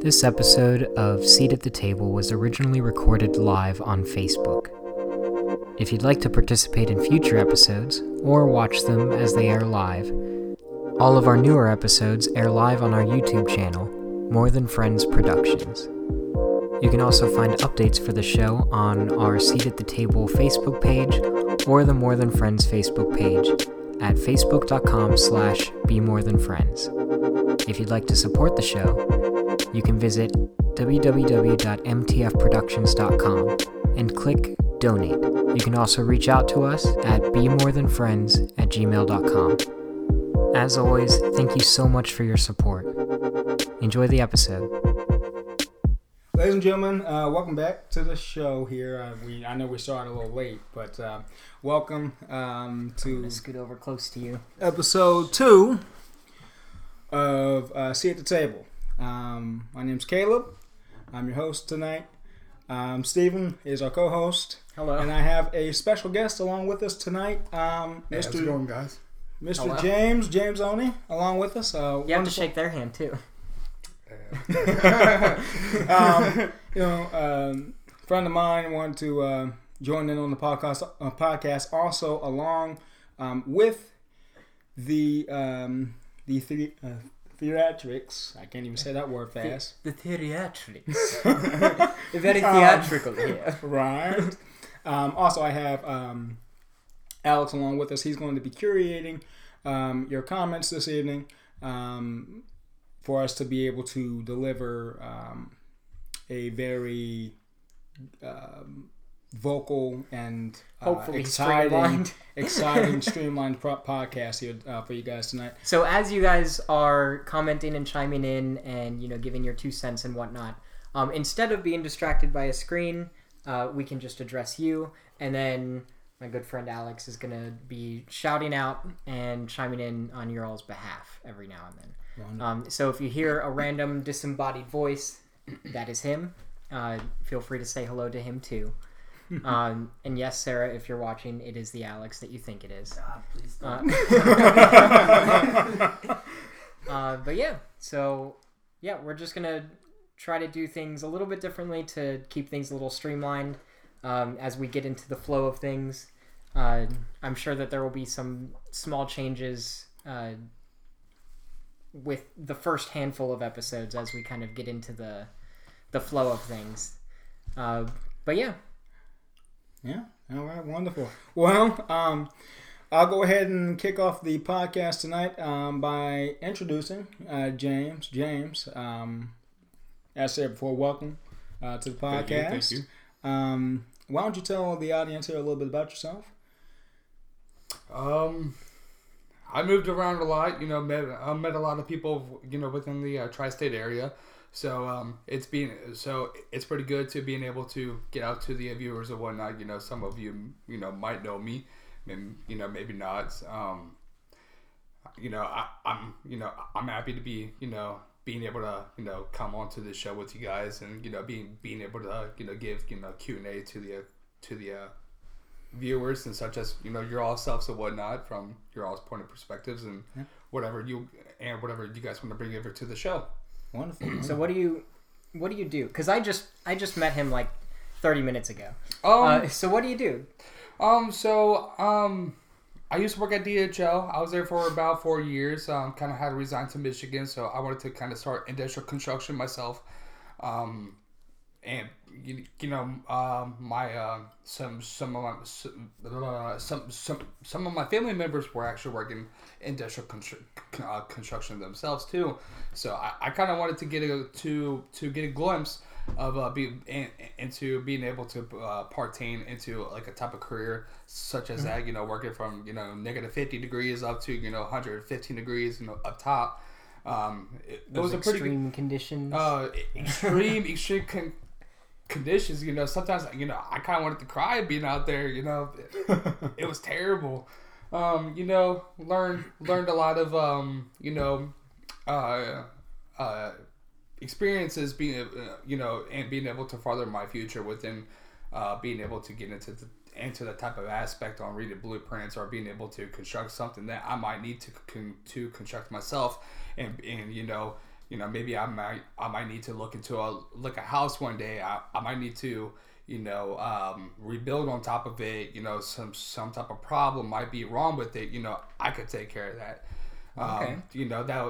This episode of Seat at the Table was originally recorded live on Facebook. If you'd like to participate in future episodes or watch them as they air live, all of our newer episodes air live on our YouTube channel, More Than Friends Productions. You can also find updates for the show on our Seat at the Table Facebook page or the More Than Friends Facebook page at facebook.com slash be more than friends. If you'd like to support the show, you can visit www.mtfproductions.com and click donate. You can also reach out to us at bemorethanfriends at gmail.com. As always, thank you so much for your support. Enjoy the episode. Ladies and gentlemen, uh, welcome back to the show. Here, uh, we I know we started a little late, but uh, welcome um, to scoot over close to you. episode two of uh, Seat at the Table. Um, my name's Caleb. I'm your host tonight. Um, Stephen is our co-host, Hello. and I have a special guest along with us tonight, um, Hey, how's it Mr. going, guys? Mr. Hello. James James Oni, along with us. Uh, you have to shake their hand too. um, you know, um, friend of mine wanted to uh, join in on the podcast. Uh, podcast also along um, with the um, the the uh, theatrics. I can't even say that word fast. The theatrics. Very theatrical here. right. Um, also, I have um, Alex along with us. He's going to be curating um, your comments this evening um, for us to be able to deliver um, a very um, vocal and uh, Hopefully exciting, streamlined. exciting, streamlined podcast here uh, for you guys tonight. So as you guys are commenting and chiming in and you know giving your two cents and whatnot, um, instead of being distracted by a screen, uh, we can just address you, and then my good friend Alex is gonna be shouting out and chiming in on your all's behalf every now and then. Um, so if you hear a random disembodied voice, that is him. Uh, feel free to say hello to him too. Um, and yes, Sarah, if you're watching, it is the Alex that you think it is. Uh, uh, but yeah, so yeah, we're just gonna try to do things a little bit differently to keep things a little streamlined um, as we get into the flow of things. Uh, I'm sure that there will be some small changes uh, with the first handful of episodes as we kind of get into the the flow of things. Uh, but yeah, Yeah. All right. Wonderful. Well, um, I'll go ahead and kick off the podcast tonight um, by introducing uh, James. James, um, as I said before, welcome uh, to the podcast. Thank you, thank Um, why don't you tell the audience here a little bit about yourself? Um, I moved around a lot. You know, met I met a lot of people. You know, within the uh, tri-state area. So um, it's been so it's pretty good to being able to get out to the viewers and whatnot. You know, some of you you know might know me, and you know maybe not. Um, you know, I, I'm you know I'm happy to be you know being able to you know come onto the show with you guys and you know being being able to you know give you know Q and A to the to the uh, viewers and such as you know your all selves and whatnot from your all's point of perspectives and Yeah. whatever you and whatever you guys want to bring over to the show. Wonderful. so what do you what do you do? Because I just I just met him like 30 minutes ago. Um, Uh, so what do you do? Um, so, um, I used to work at DHL. I was there for about four years. Um, kind of had to resign to Michigan, so I wanted to kind of start industrial construction myself. Um, and you, you know, um, my uh, some some of my some, uh, some some some of my family members were actually working industrial constru- uh, construction themselves too. So I, I kind of wanted to get a to to get a glimpse of uh, being in, into being able to uh, partain into like a type of career such as that. You know, working from you know negative fifty degrees up to you know one hundred fifteen degrees. You know, up top. Um, it, it Those was a pretty extreme conditions. uh, extreme, extreme con- conditions. You know, sometimes you know I kind of wanted to cry being out there. You know, it, it was terrible. Um, you know, learned learned a lot of um, you know, uh, uh, experiences being uh, you know and being able to further my future within uh, being able to get into the into the type of aspect on reading blueprints or being able to construct something that I might need to con- to construct myself and and you know you know, maybe I might I might need to look into a like a house one day. I, I might need to you know um, rebuild on top of it. You know, some some type of problem might be wrong with it. You know, I could take care of that. Okay. Um, you know that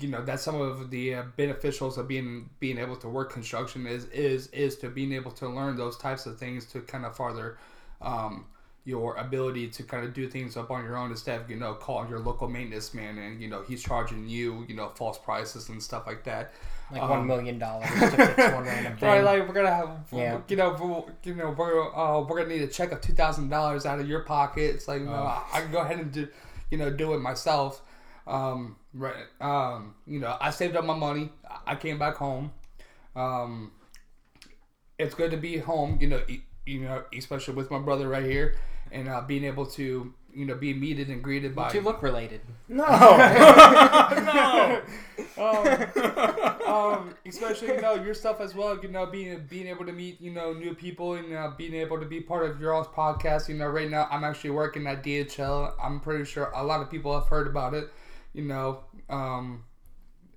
you know that's some of the uh, beneficials of being being able to work construction is is is to being able to learn those types of things to kind of farther um, your ability to kind of do things up on your own instead of you know calling your local maintenance man and you know he's charging you you know false prices and stuff like that. Like Um, one million dollars to fix one random thing. Right, like we're gonna have, Yeah. you know, we're, you know, we're uh, we're gonna need a check of two thousand dollars out of your pocket. It's like, you know, Oh. I can go ahead and do, you know, do it myself. Um, right, um, you know, I saved up my money. I came back home. Um, it's good to be home, you know, e- you know, especially with my brother right here, and uh, being able to, you know, be meted and greeted by. you look related. No, no. um, especially you know your stuff as well. You know, being being able to meet you know new people and uh, being able to be part of your all's podcast. You know, right now I'm actually working at DHL. I'm pretty sure a lot of people have heard about it. You know, um,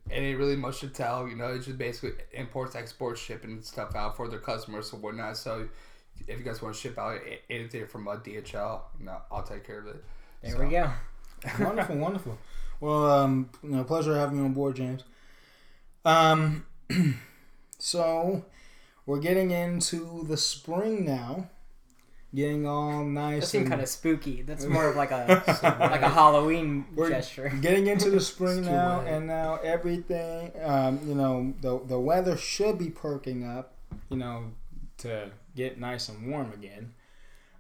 it ain't really much to tell. You know, it's just basically imports, exports, shipping stuff out for their customers and whatnot. So. If you guys want to ship out anything from uh, DHL, you know, I'll take care of it. There So- we go. wonderful, wonderful. Well, um, you know, pleasure having you on board, James. Um, so we're getting into the spring now, getting all nice. That seemed kind of spooky. That's more of like a like a Halloween We're gesture. Getting into the spring now, wet. and now everything, um, you know, the the weather should be perking up, you know, to get nice and warm again.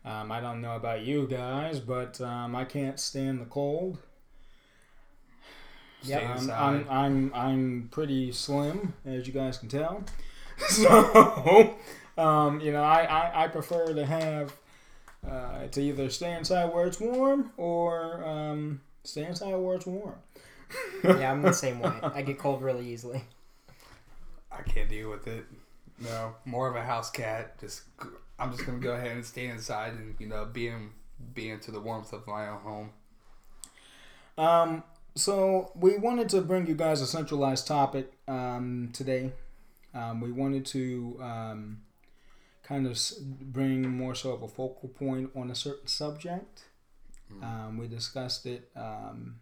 Um, I don't know about you guys, but um, I can't stand the cold. Yeah, I'm. I'm, I'm, I'm pretty slim, as you guys can tell. So, um, you know, I, I, I prefer to have uh, to either stay inside where it's warm or um, stay inside where it's warm. yeah, I'm the same way. I get cold really easily. I can't deal with it. No, more of a house cat. Just I'm just gonna go ahead and stay inside and you know be in be into the warmth of my own home. Um, so we wanted to bring you guys a centralized topic um, today. Um, we wanted to um, kind of bring more so of a focal point on a certain subject. Um, we discussed it um,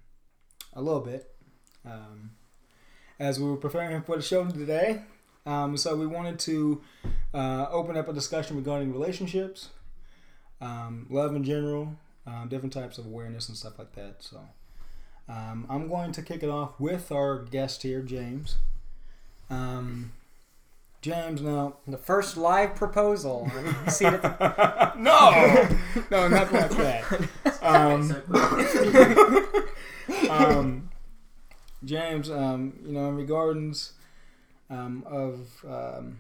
a little bit um, as we were preparing for the show today. Um, so we wanted to uh, open up a discussion regarding relationships, um, love in general, um, different types of awareness and stuff like that. So um, I'm going to kick it off with our guest here, James. Um, James, now The first live proposal. at the- no, no, not like that. Um, um, James, um, you know, in regards um, of um,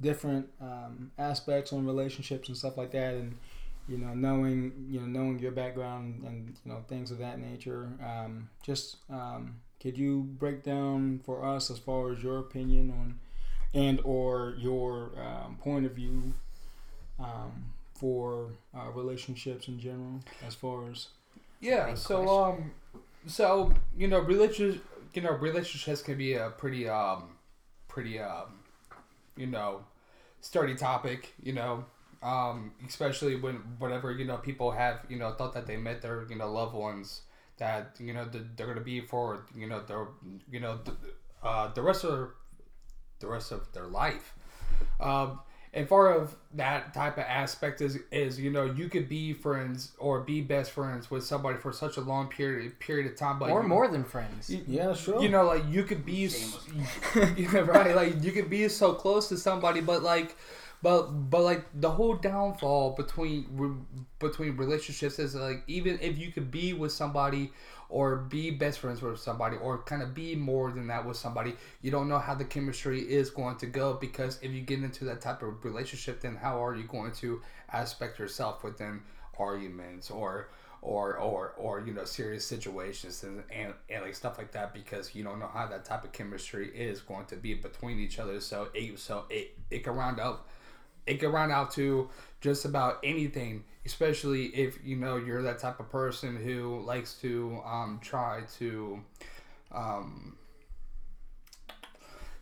different um, aspects on relationships and stuff like that, and you know, knowing you know knowing your background and you know things of that nature, um, just um, could you break down for us as far as your opinion on and or your um, point of view um, for uh, relationships in general, as far as Yeah. So um, so you know, religious you know relationships can be a pretty um, pretty um, you know, sturdy topic. You know. Um, especially when whatever you know people have you know thought that they met their you know loved ones that you know they're gonna be for you know their you know th- uh, the rest of the rest of their life. Um, and far of that type of aspect is is you know you could be friends or be best friends with somebody for such a long period period of time, but or you- more than friends. yeah, sure. you know, like you could be, you know, right? Like you could be so close to somebody, but like, but but like the whole downfall between re- between relationships is like even if you could be with somebody or be best friends with somebody or kind of be more than that with somebody, you don't know how the chemistry is going to go because if you get into that type of relationship, then how are you going to aspect yourself within arguments or or or or you know serious situations and, and and like stuff like that because you don't know how that type of chemistry is going to be between each other. So it so it, it can round up it can round out to just about anything especially if you know you're that type of person who likes to um, try to um,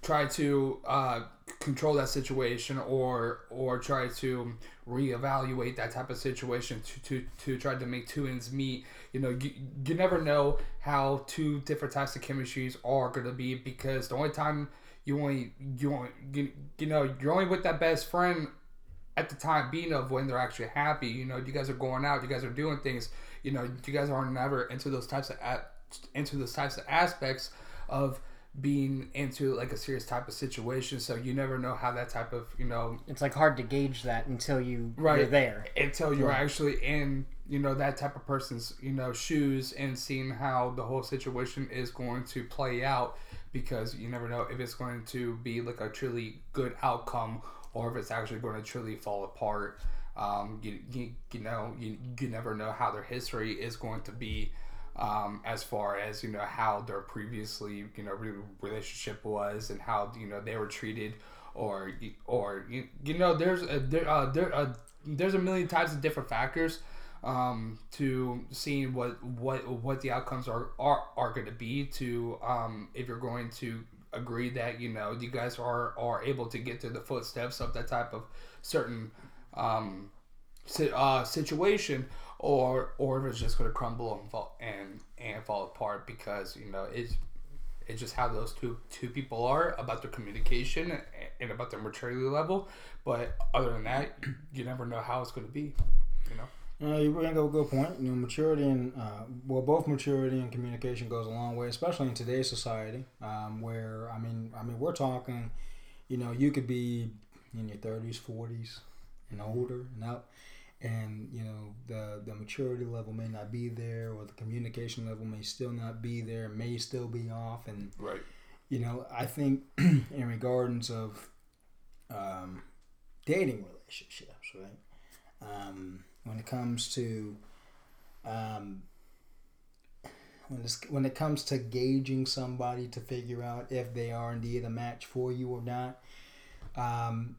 try to uh, control that situation or or try to reevaluate that type of situation to, to, to try to make two ends meet. You know, you, you never know how two different types of chemistries are going to be because the only time you only you only you, you know you're only with that best friend at the time being of when they're actually happy. You know, you guys are going out, you guys are doing things. You know, you guys are never into those types of into those types of aspects of being into like a serious type of situation so you never know how that type of you know it's like hard to gauge that until you right you're there until you're actually in you know that type of person's you know shoes and seeing how the whole situation is going to play out because you never know if it's going to be like a truly good outcome or if it's actually going to truly fall apart. Um, you, you, you know you, you never know how their history is going to be um, as far as you know how their previously you know relationship was and how you know they were treated or or you, you know there's a, there uh, there uh, there's a million types of different factors um, to seeing what what what the outcomes are are, are going to be to um, if you're going to agree that you know you guys are are able to get to the footsteps of that type of certain um, uh, situation or or if it's just going to crumble and fall and and fall apart because you know it's it's just how those two two people are about their communication and about their maturity level. But other than that, you never know how it's going to be. You know. Uh, you bring up a good point. You know, maturity and uh, well, both maturity and communication goes a long way, especially in today's society, um, where I mean, I mean, we're talking. You know, you could be in your thirties, forties, and older, and out, and you know the the maturity level may not be there or the communication level may still not be there may still be off and right you know i think in regards of um, dating relationships right um, when it comes to um, when, when it comes to gauging somebody to figure out if they are indeed a match for you or not um,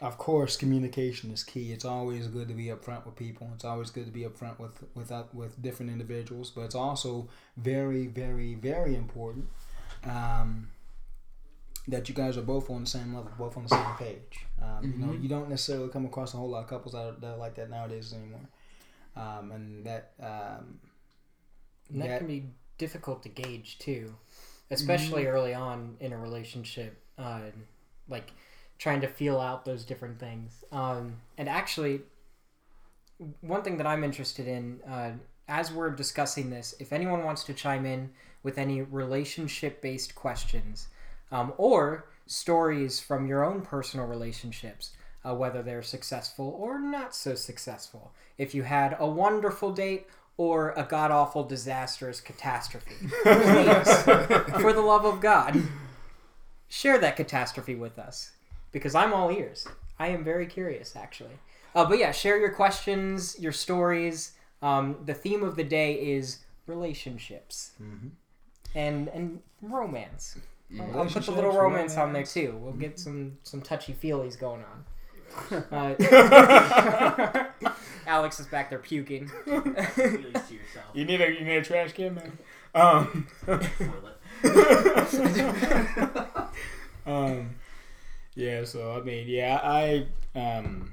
of course, communication is key. It's always good to be upfront with people. It's always good to be upfront with with with different individuals. But it's also very, very, very important um, that you guys are both on the same level, both on the same page. Um, mm-hmm. You know, mm-hmm. you don't necessarily come across a whole lot of couples that are, that are like that nowadays anymore, um, and that um, and that, that, can be difficult to gauge too, especially mm-hmm. early on in a relationship. Uh, like trying to feel out those different things. Um, and actually, one thing that I'm interested in, uh, as we're discussing this, if anyone wants to chime in with any relationship based questions um, or stories from your own personal relationships, uh, whether they're successful or not so successful, if you had a wonderful date or a god awful disastrous catastrophe, please, for the love of God, share that catastrophe with us because I'm all ears. I am very curious, actually. Uh, but yeah, share your questions, your stories. Um, the theme of the day is relationships mm-hmm. and and romance. I'll, I'll put the little romance, romance, on there too. We'll get some some touchy feelies going on. Uh, Alex is back there puking. you need a you need a trash can, man. Um, um yeah, so I mean, yeah, I um,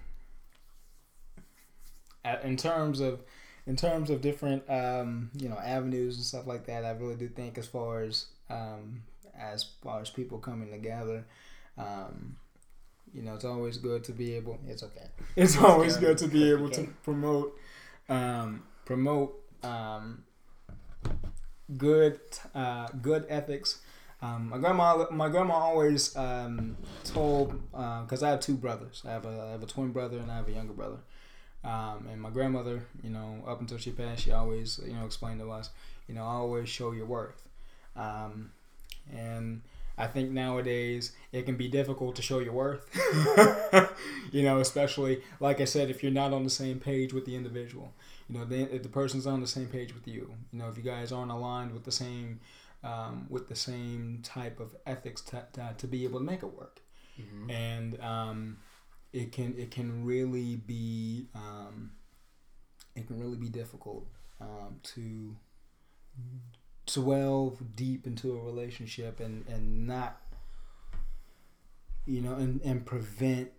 in terms of in terms of different um, you know avenues and stuff like that, I really do think as far as um, as far as people coming together, um, you know, it's always good to be able. It's okay. It's always good to be able to promote um, promote um, good uh, good ethics um, my grandma, my grandma always um, told because uh, I have two brothers. I have a, I have a twin brother and I have a younger brother. Um, and my grandmother, you know, up until she passed, she always, you know, explained to us, you know, always show your worth. Um, and I think nowadays it can be difficult to show your worth. you know, especially like I said, if you're not on the same page with the individual. You know, then if the person's on the same page with you. You know, if you guys aren't aligned with the same um, with the same type of ethics to, to, to be able to make it work. Mm-hmm. And um, it can it can really be um, it can really be difficult um, to delve deep into a relationship and, and not you know, and and prevent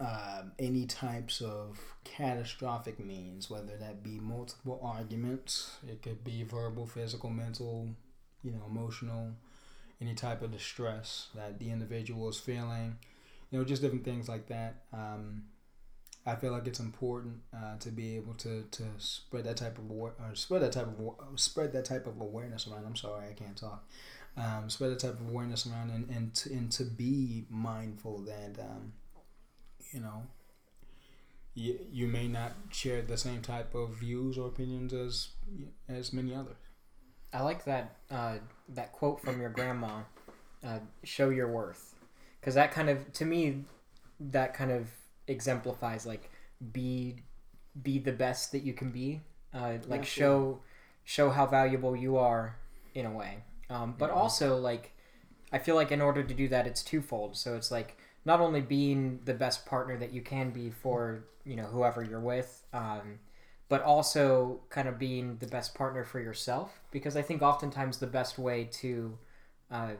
uh, any types of catastrophic means, whether that be multiple arguments, it could be verbal, physical, mental, you know, emotional, any type of distress that the individual is feeling, you know, just different things like that. Um, I feel like it's important uh, to be able to, to spread that type of or spread that type of spread that type of awareness around. I'm sorry, I can't talk. Um, spread that type of awareness around, and and to, and to be mindful that um, you know you, you may not share the same type of views or opinions as as many others. I like that uh, that quote from your grandma. Uh, show your worth, because that kind of to me, that kind of exemplifies like be be the best that you can be. Uh, like show show how valuable you are in a way. Um, but also like I feel like in order to do that, it's twofold. So it's like not only being the best partner that you can be for you know whoever you're with. Um, but also kind of being the best partner for yourself because I think oftentimes the best way to uh,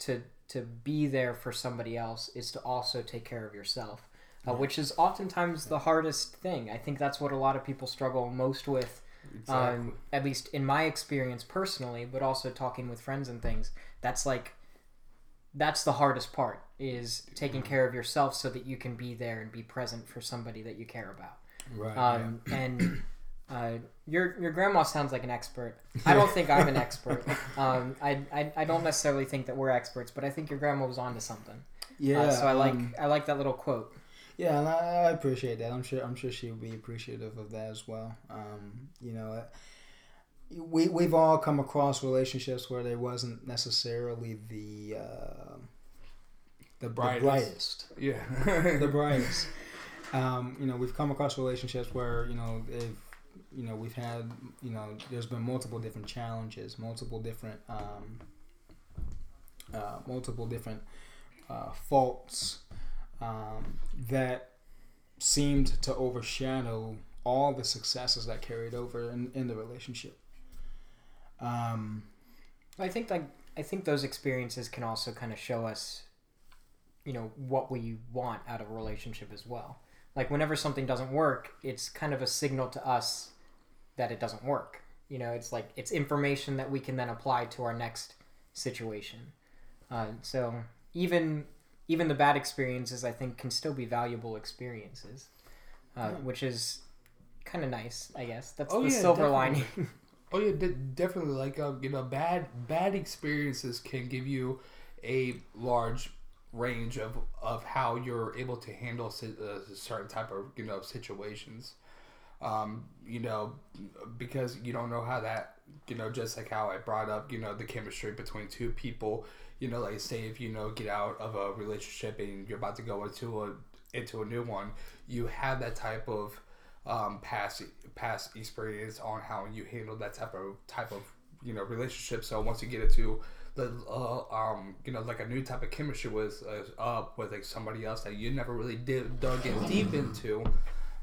to to be there for somebody else is to also take care of yourself, uh, which is oftentimes the hardest thing. I think that's what a lot of people struggle most with. Exactly. Um, at least in my experience personally, but also talking with friends and things, that's like that's the hardest part is taking care of yourself so that you can be there and be present for somebody that you care about. Right. Um, yeah. And uh, your your grandma sounds like an expert. I don't think I'm an expert. Um, I, I, I don't necessarily think that we're experts, but I think your grandma was onto something. Yeah. Uh, so I like um, I like that little quote. Yeah, and I, I, appreciate that. I'm sure I'm sure she would be appreciative of that as well. Um, you know, we we've all come across relationships where there wasn't necessarily the uh, the, brightest. the brightest. Yeah, the brightest. Um, you know, we've come across relationships where you know they've you know we've had you know there's been multiple different challenges, multiple different um, uh, multiple different uh, faults um, that seemed to overshadow all the successes that carried over in, in the relationship. Um, I think like I think those experiences can also kind of show us, you know, what we want out of a relationship as well. Like whenever something doesn't work it's kind of a signal to us that it doesn't work. You know it's like it's information that we can then apply to our next situation. Uh, so even even the bad experiences i think can still be valuable experiences uh, yeah. which is kind of nice i guess that's oh, the yeah, silver definitely. lining oh yeah de- definitely like um, you know bad bad experiences can give you a large range of, of how you're able to handle a uh, certain type of you know situations um, you know because you don't know how that you know just like how i brought up you know the chemistry between two people you know like say if you know get out of a relationship and you're about to go into a into a new one you have that type of um, past past experience on how you handle that type of type of you know relationship. So once you get into the uh, um you know like a new type of chemistry with uh, up with like somebody else that you never really did dug in deep into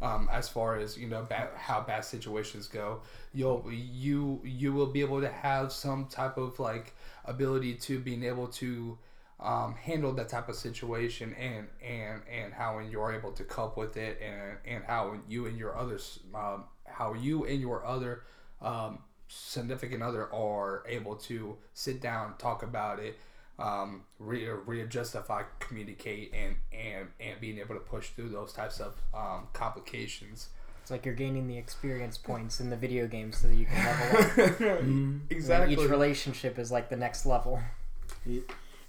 um, as far as you know bad, how bad situations go you'll you you will be able to have some type of like ability to being able to um, handle that type of situation and and and how you're able to cope with it and and how you and your others um, how you and your other um, significant other are able to sit down, talk about it, um, re- readjustify, communicate, and and and being able to push through those types of um, complications. It's like you're gaining the experience points in the video game so that you can level up. mm-hmm. Exactly. each relationship is like the next level.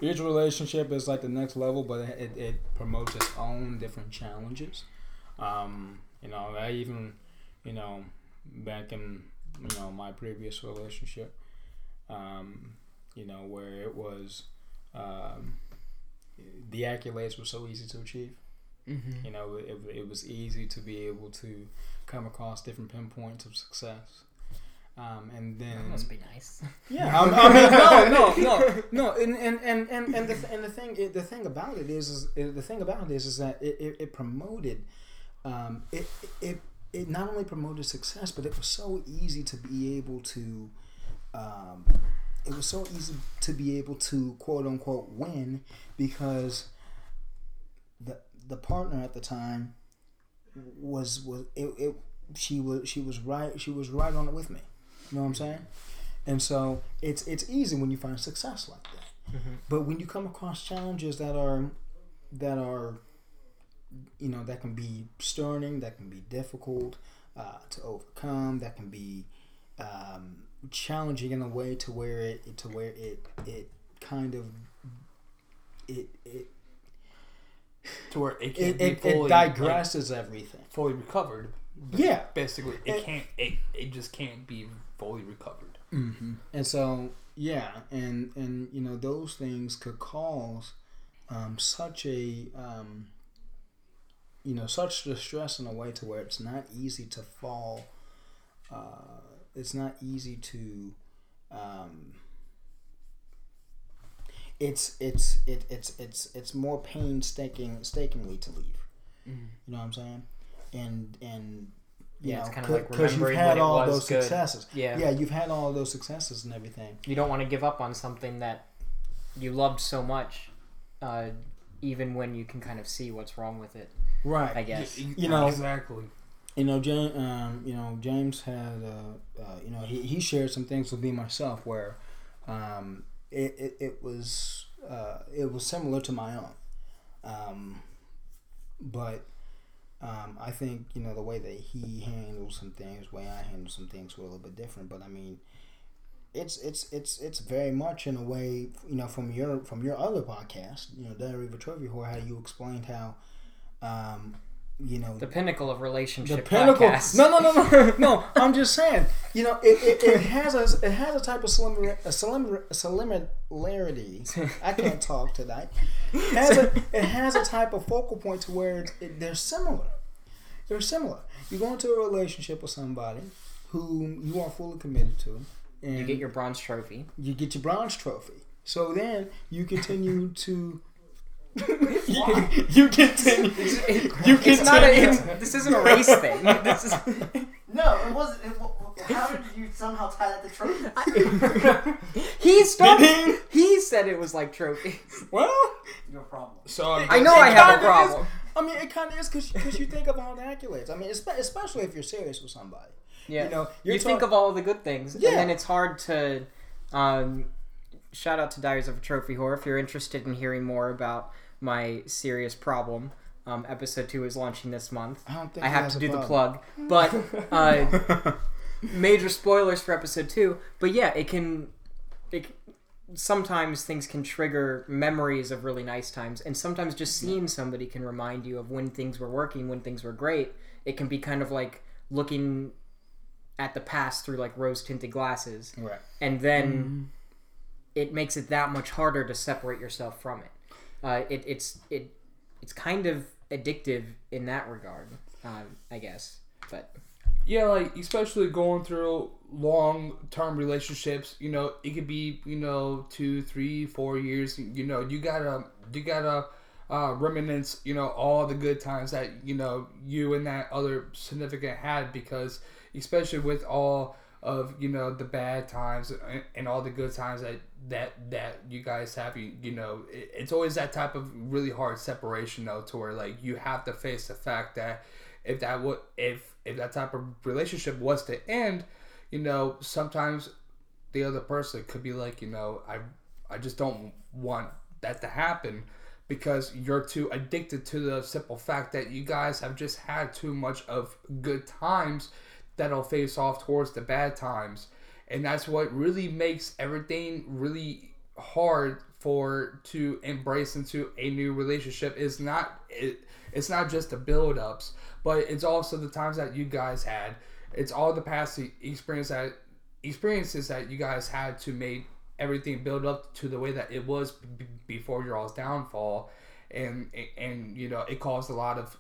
Each relationship is like the next level, but it, it promotes its own different challenges. Um, you know, I even, you know, back in you know my previous relationship um, you know where it was um, the accolades were so easy to achieve mm-hmm. you know it, it was easy to be able to come across different pinpoints of success um, and then that must be nice. Yeah, I mean, no, no, no, no. And and and and, and the and the thing the thing about it is, is the thing about it is is that it, it, it promoted um, it it it not only promoted success, but it was so easy to be able to um, it was so easy to be able to quote unquote win because the the partner at the time was was it, it she was she was right she was right on it with me. You know what I'm saying? And so it's it's easy when you find success like that. Mm-hmm. But when you come across challenges that are that are you know that can be stirring, that can be difficult uh, to overcome, that can be um, challenging in a way to where it to where it it kind of it it to where it it, can't it, be fully it digresses everything. fully recovered. Yeah. basically, it It- can't. It, it just can't be fully recovered. Mm-hmm. And so, yeah, and and you know those things could cause um, such a um, you know such distress in a way to where it's not easy to fall. Uh, it's not easy to. Um, it's it's it, it's it's it's more painstaking stakingly to leave. You know what I'm saying? And and you Yeah, know, it's kinda c- like 'cause you've had all those good. successes. Yeah. yeah, you've had all those successes and everything. You don't want to give up on something that you loved so much, uh, even when you can kind of see what's wrong with it. Right. I guess. Y- You know- exactly. You know, James. Um, you know, James had. Uh, uh, you know, he, he shared some things with me myself where, um, it, it, it was uh, it was similar to my own, um, but um, I think you know the way that he handled some things, the way I handled some things were a little bit different. But I mean, it's it's it's it's very much in a way you know from your from your other podcast, you know, Diary of a Trophy Whore, how you explained how, um, you know, The pinnacle of relationship. the pinnacle. podcasts. No, no, no, no, no. I'm just saying. You know, it, it, it has a it has a type of similar a similar similarity. I can't talk tonight. It has a it has a type of focal point to where it, they're similar. They're similar. You go into a relationship with somebody whom you are fully committed to, and You get your bronze trophy. you get your bronze trophy. So then you continue to. You, you continue. You It's not a. continue. It's, this isn't a race thing. This is. No, it wasn't. It, how did you somehow tie that to trophy? He started. He said it was like trophy. Well, Your problem. So I'm I know I have a problem. is- I mean, it kind of is because you think of all the accolades. I mean, especially if you're serious with somebody. Yeah. You know, you you're think talk- of all the good things, Yeah. and then it's hard to. Um, shout out to Diaries of a Trophy Whore if you're interested in hearing more about my serious problem. Um, episode two is launching this month. I don't think I have to do the plug, but uh, major spoilers for episode two. But yeah, it can. It, sometimes things can trigger memories of really nice times, and sometimes just seeing somebody can remind you of when things were working, when things were great. It can be kind of like looking at the past through like rose tinted glasses, Right. and then it makes it that much harder to separate yourself from it. Uh, it it's it it's kind of addictive in that regard, um, I guess. But Yeah, like especially going through long term relationships, you know, it could be, you know, two, three, four years. You know, you gotta you gotta uh reminisce, you know, all the good times that, you know, you and that other significant had because especially with all of, you know, the bad times and, and all the good times that that that you guys have you, you know it, it's always that type of really hard separation though to where like you have to face the fact that if that would if if that type of relationship was to end you know sometimes the other person could be like you know i i just don't want that to happen because you're too addicted to the simple fact that you guys have just had too much of good times that'll face off towards the bad times and that's what really makes everything really hard for to embrace into a new relationship. Is not it, it's not just the build ups but it's also the times that you guys had. It's all the past experience that experiences that you guys had to make everything build up to the way that it was b- before your all's downfall. And and you know it caused a lot of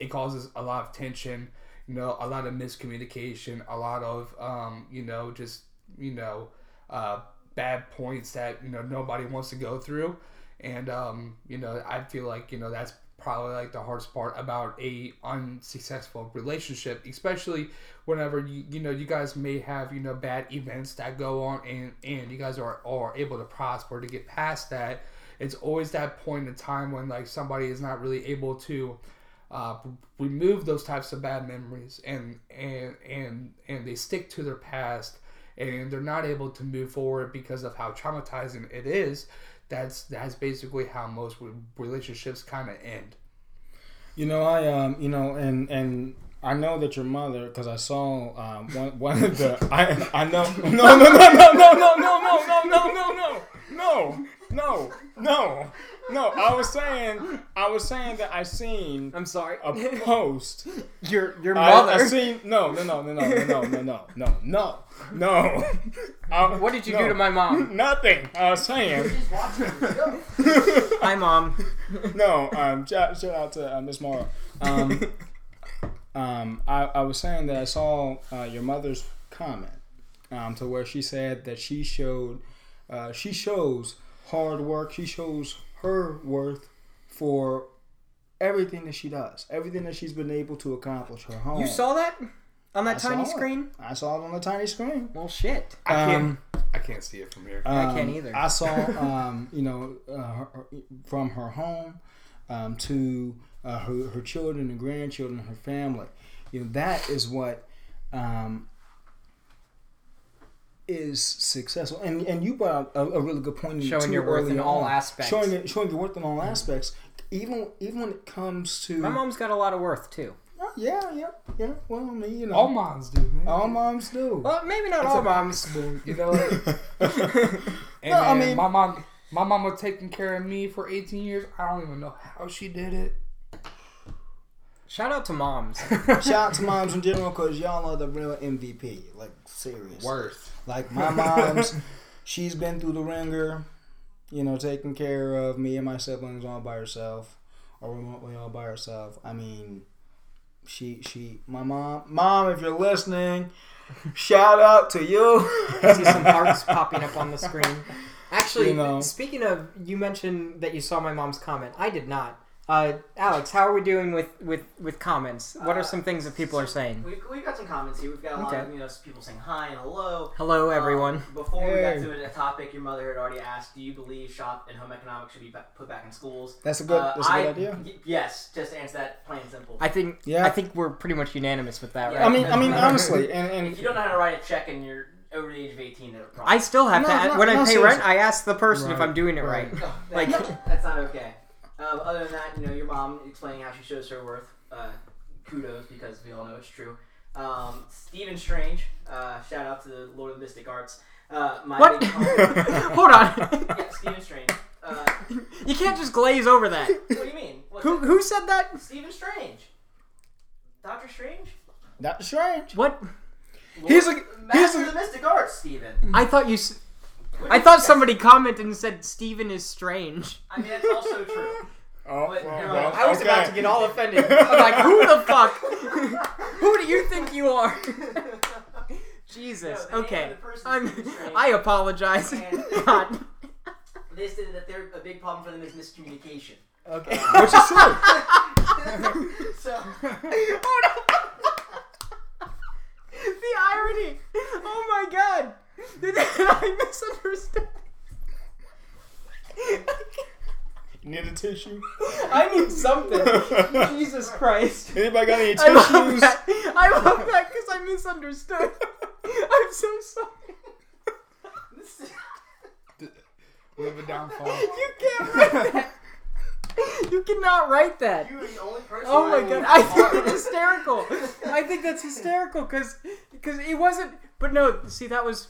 it causes a lot of tension you know a lot of miscommunication a lot of um you know just you know uh bad points that you know nobody wants to go through and um you know i feel like you know that's probably like the hardest part about a unsuccessful relationship, especially whenever you you know you guys may have you know bad events that go on and and you guys are are able to prosper to get past that. It's always that point in time when like somebody is not really able to uh, remove those types of bad memories and and and and they stick to their past and they're not able to move forward because of how traumatizing it is that's that's basically how most relationships kind of end You know, I um, you know, and and I know that your mother, because I saw um, one one of the I I know no no no no no no no no no no no no no no no no I was saying I was saying that I seen I'm sorry. a post. your your mother. I seen no no no no no no no no no no no. I- what did you no. do to my mom? Nothing. I was saying. She's watching the show. Hi, mom. no, um, shout, shout out to uh, Miss Mara. Um, um, I, I was saying that I saw uh, your mother's comment um, to where she said that she showed, uh, she shows hard work. She shows her worth for everything that she does, everything that she's been able to accomplish. Her home. You saw that on that I saw tiny it. screen? I saw it on the tiny screen. Well, shit. i can't Um, i can't see it from here I Um, can't either. I saw, um, you know, uh, her, her- from her home um, to uh, her, her children and grandchildren, her family. You know, that is what um, is successful. And and you brought up a, a really good point. Showing your worth in all aspects. Showing it, showing your worth in all aspects. Even even when it comes to My mom's got a lot of worth too. Oh, yeah, yeah, yeah. Well, I mean, you know, all moms do man all moms do. Well, maybe not all moms. Do. You know No, I mean- my mom my mom was taking care of me for 18 years i don't even know how she did it Shout out to moms. Shout out to moms in general because y'all are the real MVP. Like serious. worth Like my mom's, she's been through the ringer, you know, taking care of me and my siblings all by herself, or remotely all by herself. I mean, she she my mom mom if you're listening, shout out to you. see some hearts popping up on the screen. Actually, You know. speaking of, you mentioned that you saw my mom's comment. I did not. Uh, Alex, how are we doing with, with, with comments? What are Uh, some things that people are saying? We, we've got some comments here. We've got a lot Okay. of you know people saying hi and hello. Hello, everyone. Um, before we Hey. got to a topic, your mother had already asked, "Do you believe shop and home economics should be ba- put back in schools?" That's a good Uh, that's a I- good idea. y- yes, just to answer that plain and simple. I think Yeah. I think we're pretty much unanimous with that, Yeah. right? I mean I mean honestly, and, if and you don't know how to write a check and you're over the age of 18, then a I still have No, to no, when I pay seriously. rent. I ask the person if Right, I'm doing it right. right. No, Like- that's not okay. Um, other than that, you know, your mom explaining how she shows her worth. Uh, kudos because we all know it's true. Um, Stephen Strange, uh, shout out to the Lord of the Mystic Arts. Uh, my What? big Hold on. yeah, Stephen Strange. Uh, you can't just glaze over that. what do you mean? What's Who that? who said that? Stephen Strange. Doctor Strange. Doctor Strange. What? He's a- Lord- he's Master a- of the Mystic Arts, Stephen. I thought you. What I thought somebody commented and said Stephen is strange. I mean, that's also true. Oh, But, well, no, well, I was about to get all offended. I'm like, who the fuck? who do you think you are? Jesus. No, okay. of the person is I'm, I apologize. And- God. They said that they're a big problem for them is miscommunication. Okay. Which is true. so, Oh no. the irony. Oh my god. Did I misunderstood. Need a tissue? I need something. Jesus Christ. Anybody got any tissues? I love tissues? that. I love that because I misunderstood. I'm so sorry. we have a downfall You can't write that. You cannot write that. you are the only person. Oh my will god, I think harm. that's hysterical. I think that's hysterical because because it wasn't. But no, see that was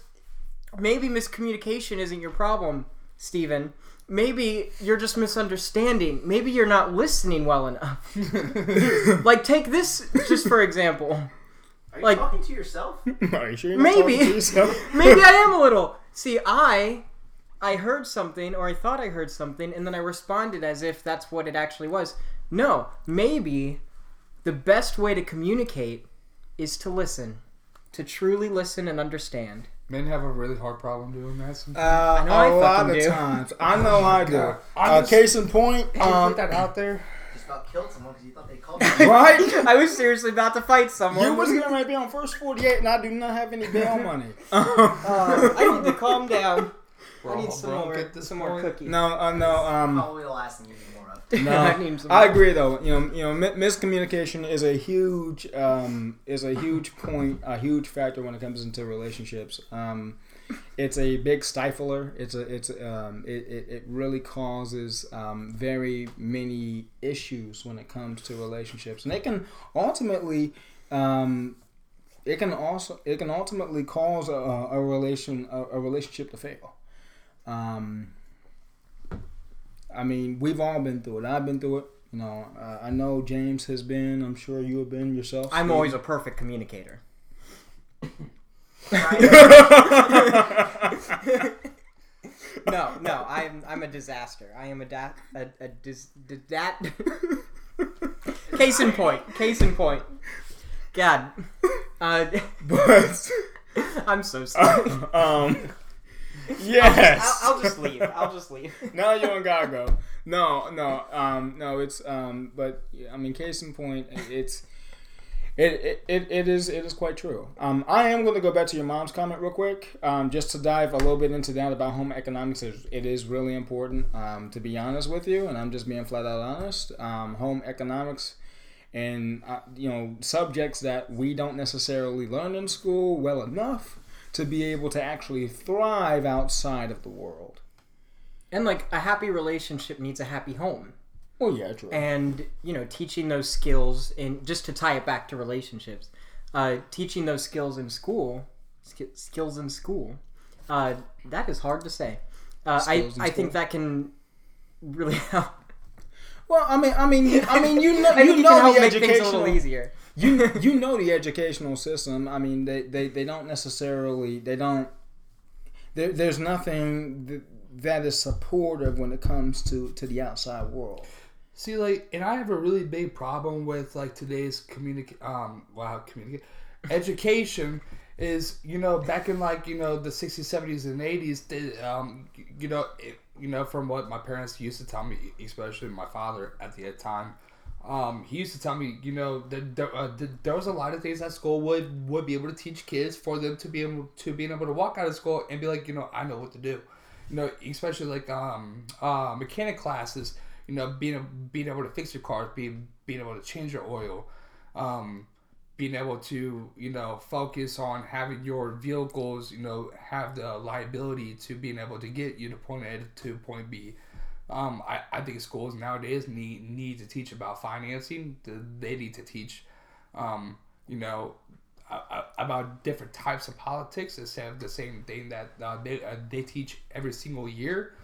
maybe miscommunication isn't your problem, Stephen. Maybe you're just misunderstanding. Maybe you're not listening well enough. like take this just for example. Are you like- talking to yourself? Are you sure you're not Maybe. talking to yourself? Maybe I am a little. See, I I heard something or I thought I heard something and then I responded as if that's what it actually was. No, maybe the best way to communicate is to listen. To truly listen and understand. Men have a really hard problem doing that sometimes. Uh, know I a lot of do. times. I know I do. God. I'm Uh, just- case in point, Can you um, put that out there just about killed someone because you thought they called you. Right? I was seriously about to fight someone. You was gonna be on first 48 and I do not have any bail money. Uh, I need to calm down. I need some more, get this some more cookies. no, uh, no, um, Probably the last thing you need more of. No. I need some I more. agree though. You know, you know, miscommunication is a huge, um, is a huge point, a huge factor when it comes into relationships. Um, it's a big stifler. It's a, it's um, it, it, it really causes um, very many issues when it comes to relationships, and it can ultimately, um, it can also, it can ultimately cause a, a relation, a, a relationship to fail. Um, I mean, we've all been through it. I've been through it. You know, uh, I know James has been. I'm sure you have been yourself. I'm Steve. always a perfect communicator. no, no, I'm I'm a disaster. I am a da- a, a dis, d- that. Case in point. Case in point. God, uh, but I'm so sorry. um, yes. I'll, I'll just leave. I'll just leave. no, you don't gotta go. No, no, um, no. It's um, but I mean, case in point, it's it, it, it, it is it is quite true. Um, I am going to go back to your mom's comment real quick, um, just to dive a little bit into that about home economics. It it is really important, um, to be honest with you, and I'm just being flat out honest. Um, home economics and uh, you know subjects that we don't necessarily learn in school well enough to be able to actually thrive outside of the world. And like a happy relationship needs a happy home. Well, yeah, true. and you know teaching those skills in just to tie it back to relationships uh, teaching those skills in school sk- skills in school uh, that is hard to say uh, I, I think that can really help Well, I mean, I mean, you, I mean, you know, I you know help the make things a educational, little easier you you know the educational system. I mean, they they, they don't necessarily they don't. There, there's nothing th- that is supportive when it comes to to the outside world. See, like, and I have a really big problem with like today's communicate. Um, wow, communicate education is you know back in like you know the 60s 70s and 80s they, um you know it, you know from what my parents used to tell me especially my father at the time um he used to tell me you know that there, uh, that there was a lot of things that school would would be able to teach kids for them to be able to being able to walk out of school and be like you know i know what to do. You know especially like um uh mechanic classes you know being being able to fix your cars being being able to change your oil um being able to you know focus on having your vehicles you know have the liability to being able to get you to point A to point B. Um, I, I think schools nowadays need need to teach about financing. They need to teach, um, you know, about different types of politics instead of the same thing that uh, they uh, they teach every single year.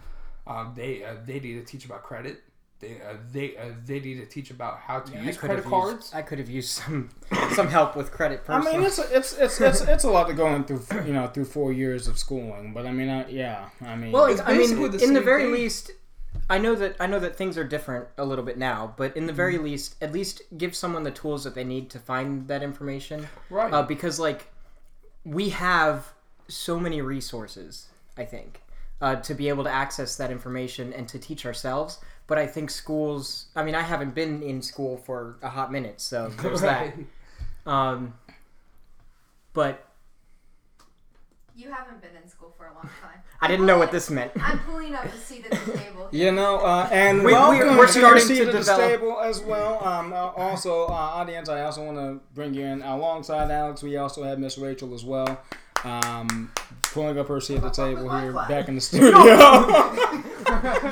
Um, they uh, they need to teach about credit. They uh, they uh, they need to teach about how to use credit have cards. used, I could have used some some help with credit I mean, it's it's it's it's it's a lot to going through. You know, through four years of schooling. But I mean, I, yeah, I mean, Well, It's I mean, the in the very thing. least, I know that I know that things are different a little bit now, but in the very Mm-hmm. least, at least give someone the tools that they need to find that information. Right. Uh, because like we have so many resources, I think, uh, to be able to access that information and to teach ourselves. But I think schools. I mean, I haven't been in school for a hot minute, so there's Right. that. Um, but You haven't been in school for a long time. I didn't know what this meant. I'm pulling up a seat at the table. You know, uh, and We- we- welcome we're to starting your seat to at the develop- table as well. Um, uh, also, uh, audience, I also want to bring you in alongside Alex. We also have Miss Rachel as well, um, pulling up her seat at the table here, back in the studio.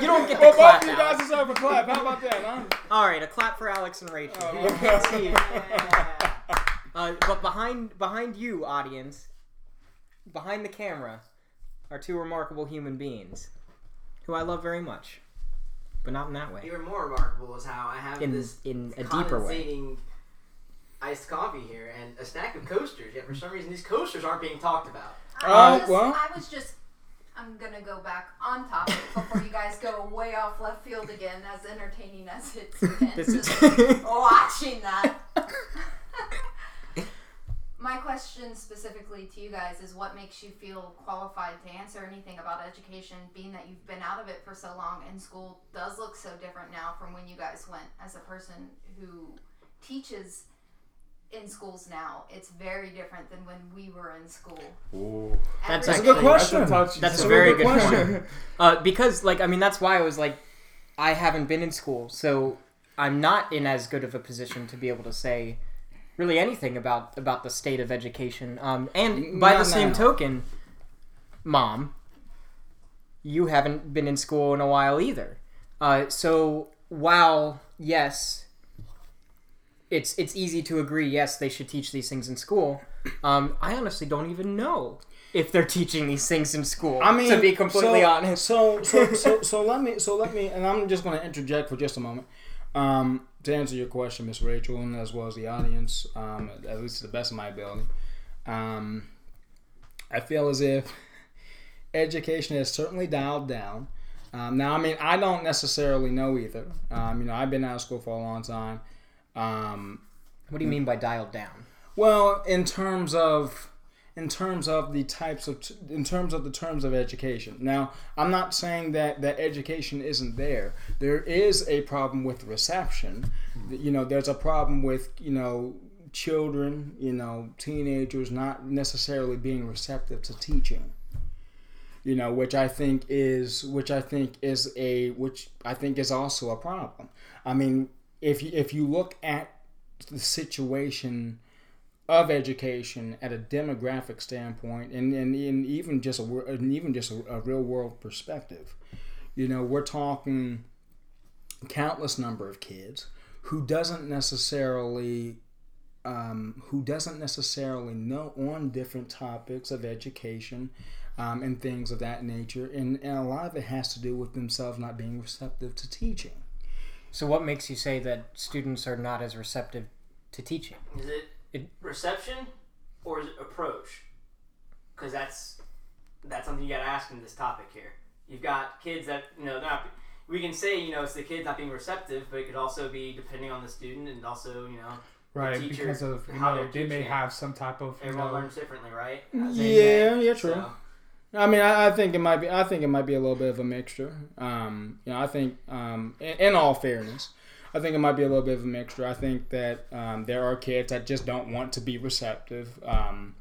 You don't get the well, clap. of you Alex. guys deserve a clap. How about that? Huh? All right, a clap for Alex and Rachel. Oh, You can't see it. Yeah. Uh, but behind behind you, audience, behind the camera, are two remarkable human beings, who I love very much, but not in that way. Even more remarkable is how I have In this in a deeper way. condensating iced coffee here and a stack of coasters. Yet for some reason, these coasters aren't being talked about. I, Uh, was just, well- I was just. I'm gonna go back on topic before you guys go way off left field again. As entertaining as it's been, This is- just watching that. my question specifically to you guys is what makes you feel qualified to answer anything about education, being that you've been out of it for so long and school does look so different now from when you guys went as a person who teaches in schools now. It's very different than when we were in school. That's That's a good question. That's a That's That's a a very good good question. point. Uh, because, like, I mean, that's why I was like, I haven't been in school, so I'm not in as good of a position to be able to say really anything about about the state of education. Um, and by Not the same now. token, mom, you haven't been in school in a while either. Uh, so while yes, it's it's easy to agree. Yes, they should teach these things in school. Um, I honestly don't even know if they're teaching these things in school. I mean, to be completely so, honest. So, so, so, so let me, so let me, and I'm just going to interject for just a moment um, to answer your question, Miss Rachel, and as well as the audience, um, at least to the best of my ability. Um, I feel as if education has certainly dialed down. Um, now, I mean, I don't necessarily know either. Um, you know, I've been out of school for a long time. Um, What do you mean by dialed down? well, in terms of in terms of the types of in terms of the terms of education. Now, I'm not saying that that education isn't there. There is a problem with reception. You know, there's a problem with you know children, you know, teenagers not necessarily being receptive to teaching. You know, which I think is which I think is a which I think is also a problem. I mean, if you, if you look at the situation of education at a demographic standpoint and, and, and even just a and even just a, a real world perspective you know we're talking countless number of kids who doesn't necessarily um, who doesn't necessarily know on different topics of education um, and things of that nature. And, and a lot of it has to do with themselves not being receptive to teaching So, what makes you say that students are not as receptive to teaching? Is it, It- reception or is it approach? Because that's that's something you got to ask in this topic here. You've got kids that you know not. We can say you know it's the kids not being receptive, but it could also be depending on the student and also you know Right, teacher, because of you how know they're may have some type of everyone know, learns differently, right? yeah yeah true So, I mean, I, I think it might be. I think it might be a little bit of a mixture. Um, you know, I think, um, in, in all fairness, I think it might be a little bit of a mixture. I think that um, there are kids that just don't want to be receptive um,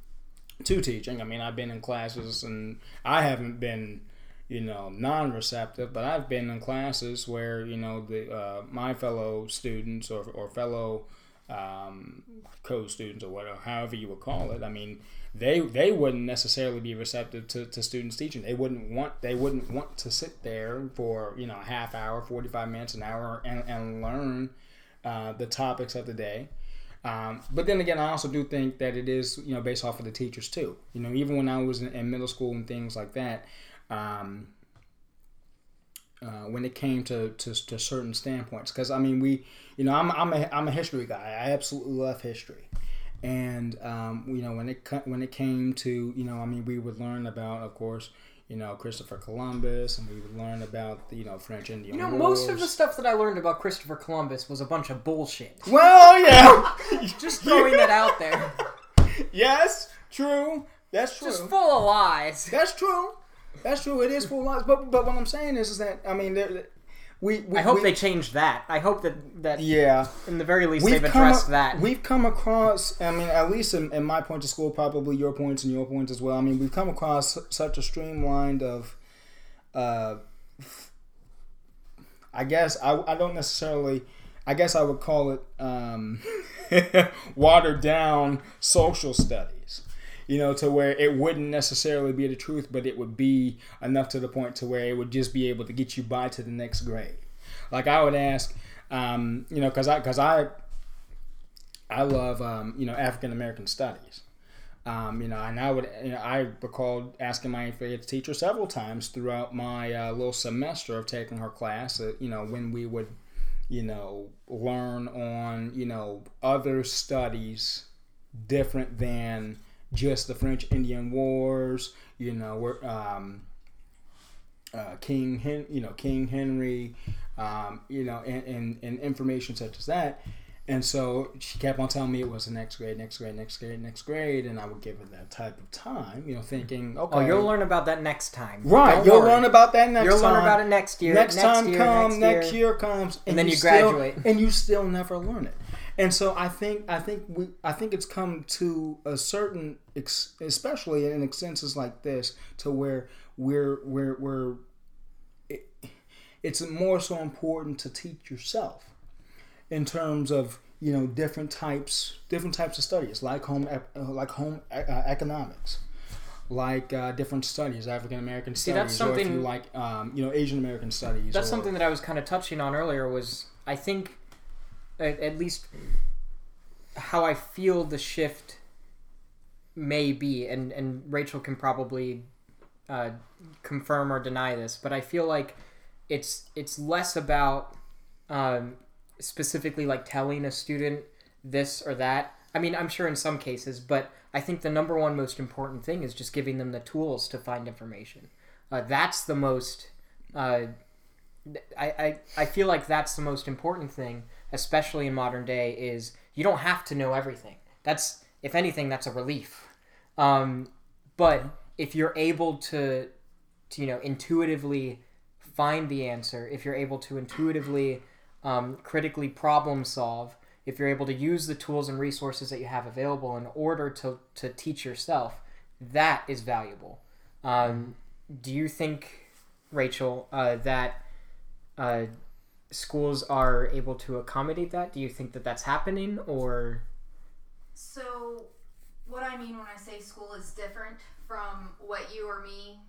to teaching. I mean, I've been in classes and I haven't been, you know, non-receptive, but I've been in classes where you know the uh, my fellow students or, or fellow um, co-students or whatever, however you would call it. I mean, they they wouldn't necessarily be receptive to, to students teaching. They wouldn't want they wouldn't want to sit there for you know a half hour, forty five minutes, an hour, and, and learn uh, the topics of the day. Um, but then again, I also do think that it is you know based off of the teachers too. You know, even when I was in, in middle school and things like that. Um, uh, when it came to, to, to certain standpoints, because I mean, we, you know, I'm, I'm a I'm a history guy. I absolutely love history, and um, you know when it when it came to you know I mean we would learn about of course you know Christopher Columbus and we would learn about you know French Indian You know, Wars. most of the stuff that I learned about Christopher Columbus was a bunch of bullshit. well yeah Just throwing that out there. yes true that's true Just full of lies. that's true that's true it is full of lies but but what I'm saying is is that I mean there we, we I hope we, they changed that. I hope that that yeah in the very least we've they've addressed a- that. We've come across, I mean, at least in, in my point of school, probably your points and your points as well. I mean, we've come across such a streamlined of, uh, I guess I, I don't necessarily, I guess I would call it um, watered down social studies. You know, to where it wouldn't necessarily be the truth, but it would be enough to the point to where it would just be able to get you by to the next grade. Like I would ask, um, you know, because I because I I love um, you know African American studies. Um, you know, and I would you know, I recalled asking my eighth teacher several times throughout my uh, little semester of taking her class. Uh, you know, when we would you know learn on you know other studies different than just the French Indian Wars. You know, we're, um, uh, King Hen- you know King Henry, um, you know, and, and, and information such as that. And so she kept on telling me it was the next grade, next grade, next grade, next grade, and I would give her that type of time, you know, thinking, okay, Oh, you'll learn about that next time. right, Don't you'll worry. learn about that next time. You'll time. learn about it next year. next, next time year, comes, next, next year. year comes, And then you still- graduate. and you still never learn it. And so I think I think we I think it's come to a certain, ex, especially in instances like this, to where we're we're we're. It, it's more so important to teach yourself in terms of you know different types different types of studies like home uh, like home e- uh, economics like uh, different studies African American studies that's or if something- you like um, you know Asian American studies That's or- something that I was kind of touching on earlier. Was I think, at, at least, how I feel the shift may be, and and Rachel can probably uh, confirm or deny this, but I feel like it's it's less about um, specifically like telling a student this or that. I mean, I'm sure in some cases, but I think the number one most important thing is just giving them the tools to find information. Uh, that's the most. Uh, I, I, I feel like that's the most important thing, especially in modern day, is you don't have to know everything. That's if anything, that's a relief. Um, but if you're able to, to you know intuitively find the answer, if you're able to intuitively um, critically problem solve, if you're able to use the tools and resources that you have available in order to, to teach yourself, that is valuable. Um, do you think, Rachel, uh, that uh, schools are able to accommodate that? Do you think that that's happening, or So, what I mean when I say school is different from what you or me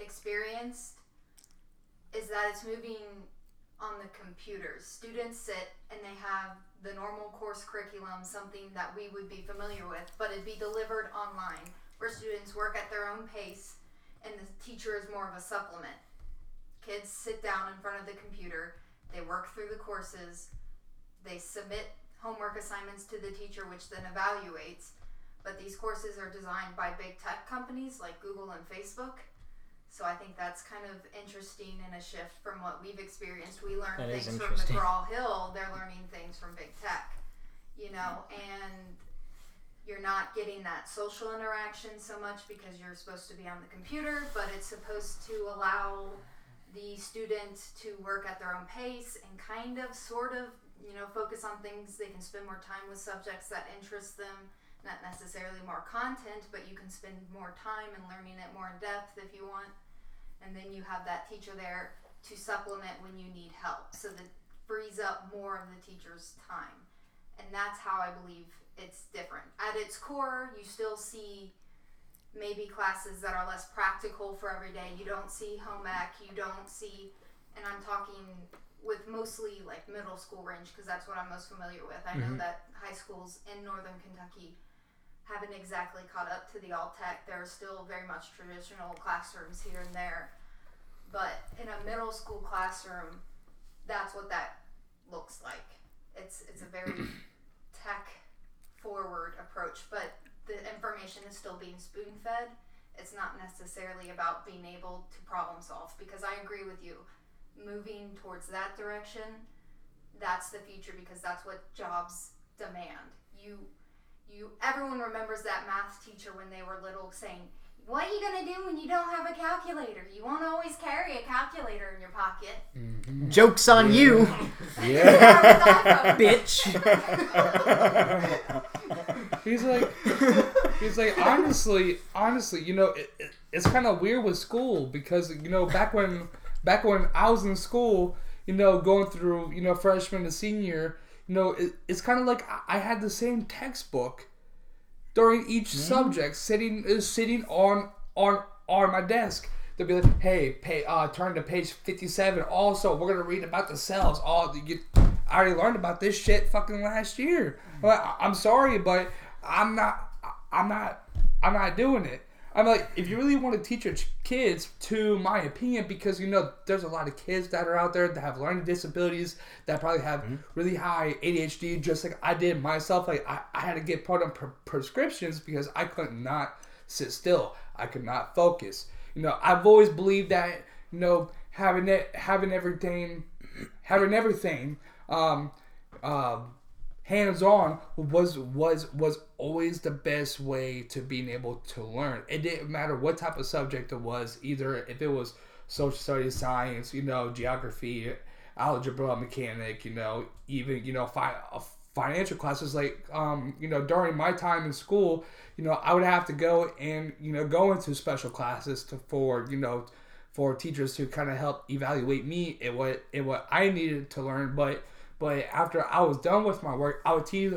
experienced is that it's moving on the computers. Students sit and they have the normal course curriculum, something that we would be familiar with, but it'd be delivered online where students work at their own pace and the teacher is more of a supplement. Kids sit down in front of the computer, they work through the courses, they submit homework assignments to the teacher, which then evaluates. But these courses are designed by big tech companies like Google and Facebook. So I think that's kind of interesting and a shift from what we've experienced. We learn That things from. McGraw Hill, they're learning things from big tech, you know, and you're not getting that social interaction so much because you're supposed to be on the computer, but it's supposed to allow the student to work at their own pace and kind of sort of you know focus on things. They can spend more time with subjects that interest them not necessarily more content but you can spend more time and learning it more in depth if you want. And then you have that teacher there to supplement when you need help. So that frees up more of the teacher's time. And that's how i believe it's different. At its core you still see maybe classes that are less practical for every day. You don't see home ec, you don't see, and I'm talking with mostly like middle school range because that's what I'm most familiar with. I know Mhm. that high schools in northern Kentucky haven't exactly caught up to the all tech. There are still very much traditional classrooms here and there. But in a middle school classroom, that's what that looks like. It's it's a very tech forward approach, but the information is still being spoon fed. It's not necessarily about being able to problem solve because I agree with you. Moving towards that direction, that's the future because that's what jobs demand. You you everyone remembers that math teacher when they were little saying, "What are you going to do when you don't have a calculator? You won't always carry a calculator in your pocket." Mm-hmm. jokes on you, Yeah. bitch? He's like, he's like, honestly, honestly, you know, it, it, it's kind of weird with school because you know back when back when I was in school, you know, going through you know freshman to senior, you know, it, it's kind of like I- had the same textbook during each mm-hmm. subject sitting is sitting on on on my desk. They'll be like, "Hey, pay, uh, turn to page fifty-seven. Also, we're gonna read about the cells. All you, I already learned about this shit fucking last year. Mm-hmm. Well, I- I'm sorry, but I'm not. I'm not. I'm not doing it. I'm like, if you really want to teach your kids, to my opinion, because you know, there's a lot of kids that are out there that have learning disabilities that probably have really high ADHD, just like I did myself. Like I, I had to get put on pre- prescriptions because I could not sit still. I could not focus. You know, I've always believed that you know having it, having everything, having everything, um, um, hands on was was was always the best way to being able to learn. It didn't matter what type of subject it was, either if it was social studies, science, you know, geography, algebra, mechanic, you know, even you know, fi- uh, financial classes. Like, um, you know, during my time in school, you know, I would have to go and you know go into special classes to for you know for teachers to kind of help evaluate me and what and what I needed to learn, but but after I was done with my work, I would teach,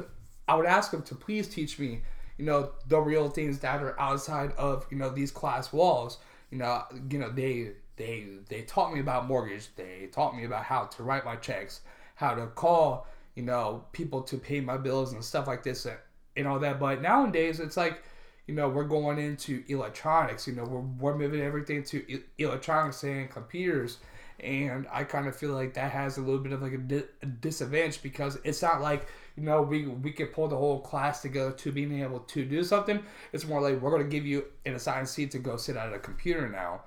I would ask them to please teach me, you know, the real things that are outside of you know these class walls. You know, you know they they they taught me about mortgage. They taught me about how to write my checks, how to call you know people to pay my bills and stuff like this and, and all that. But nowadays it's like you know we're going into electronics. You know we're we're moving everything to e- electronics and computers and I kind of feel like that has a little bit of like a, di- a, disadvantage because it's not like you know we we could pull the whole class together to being able to do something. It's more like we're going to give you an assigned seat to go sit at a computer now.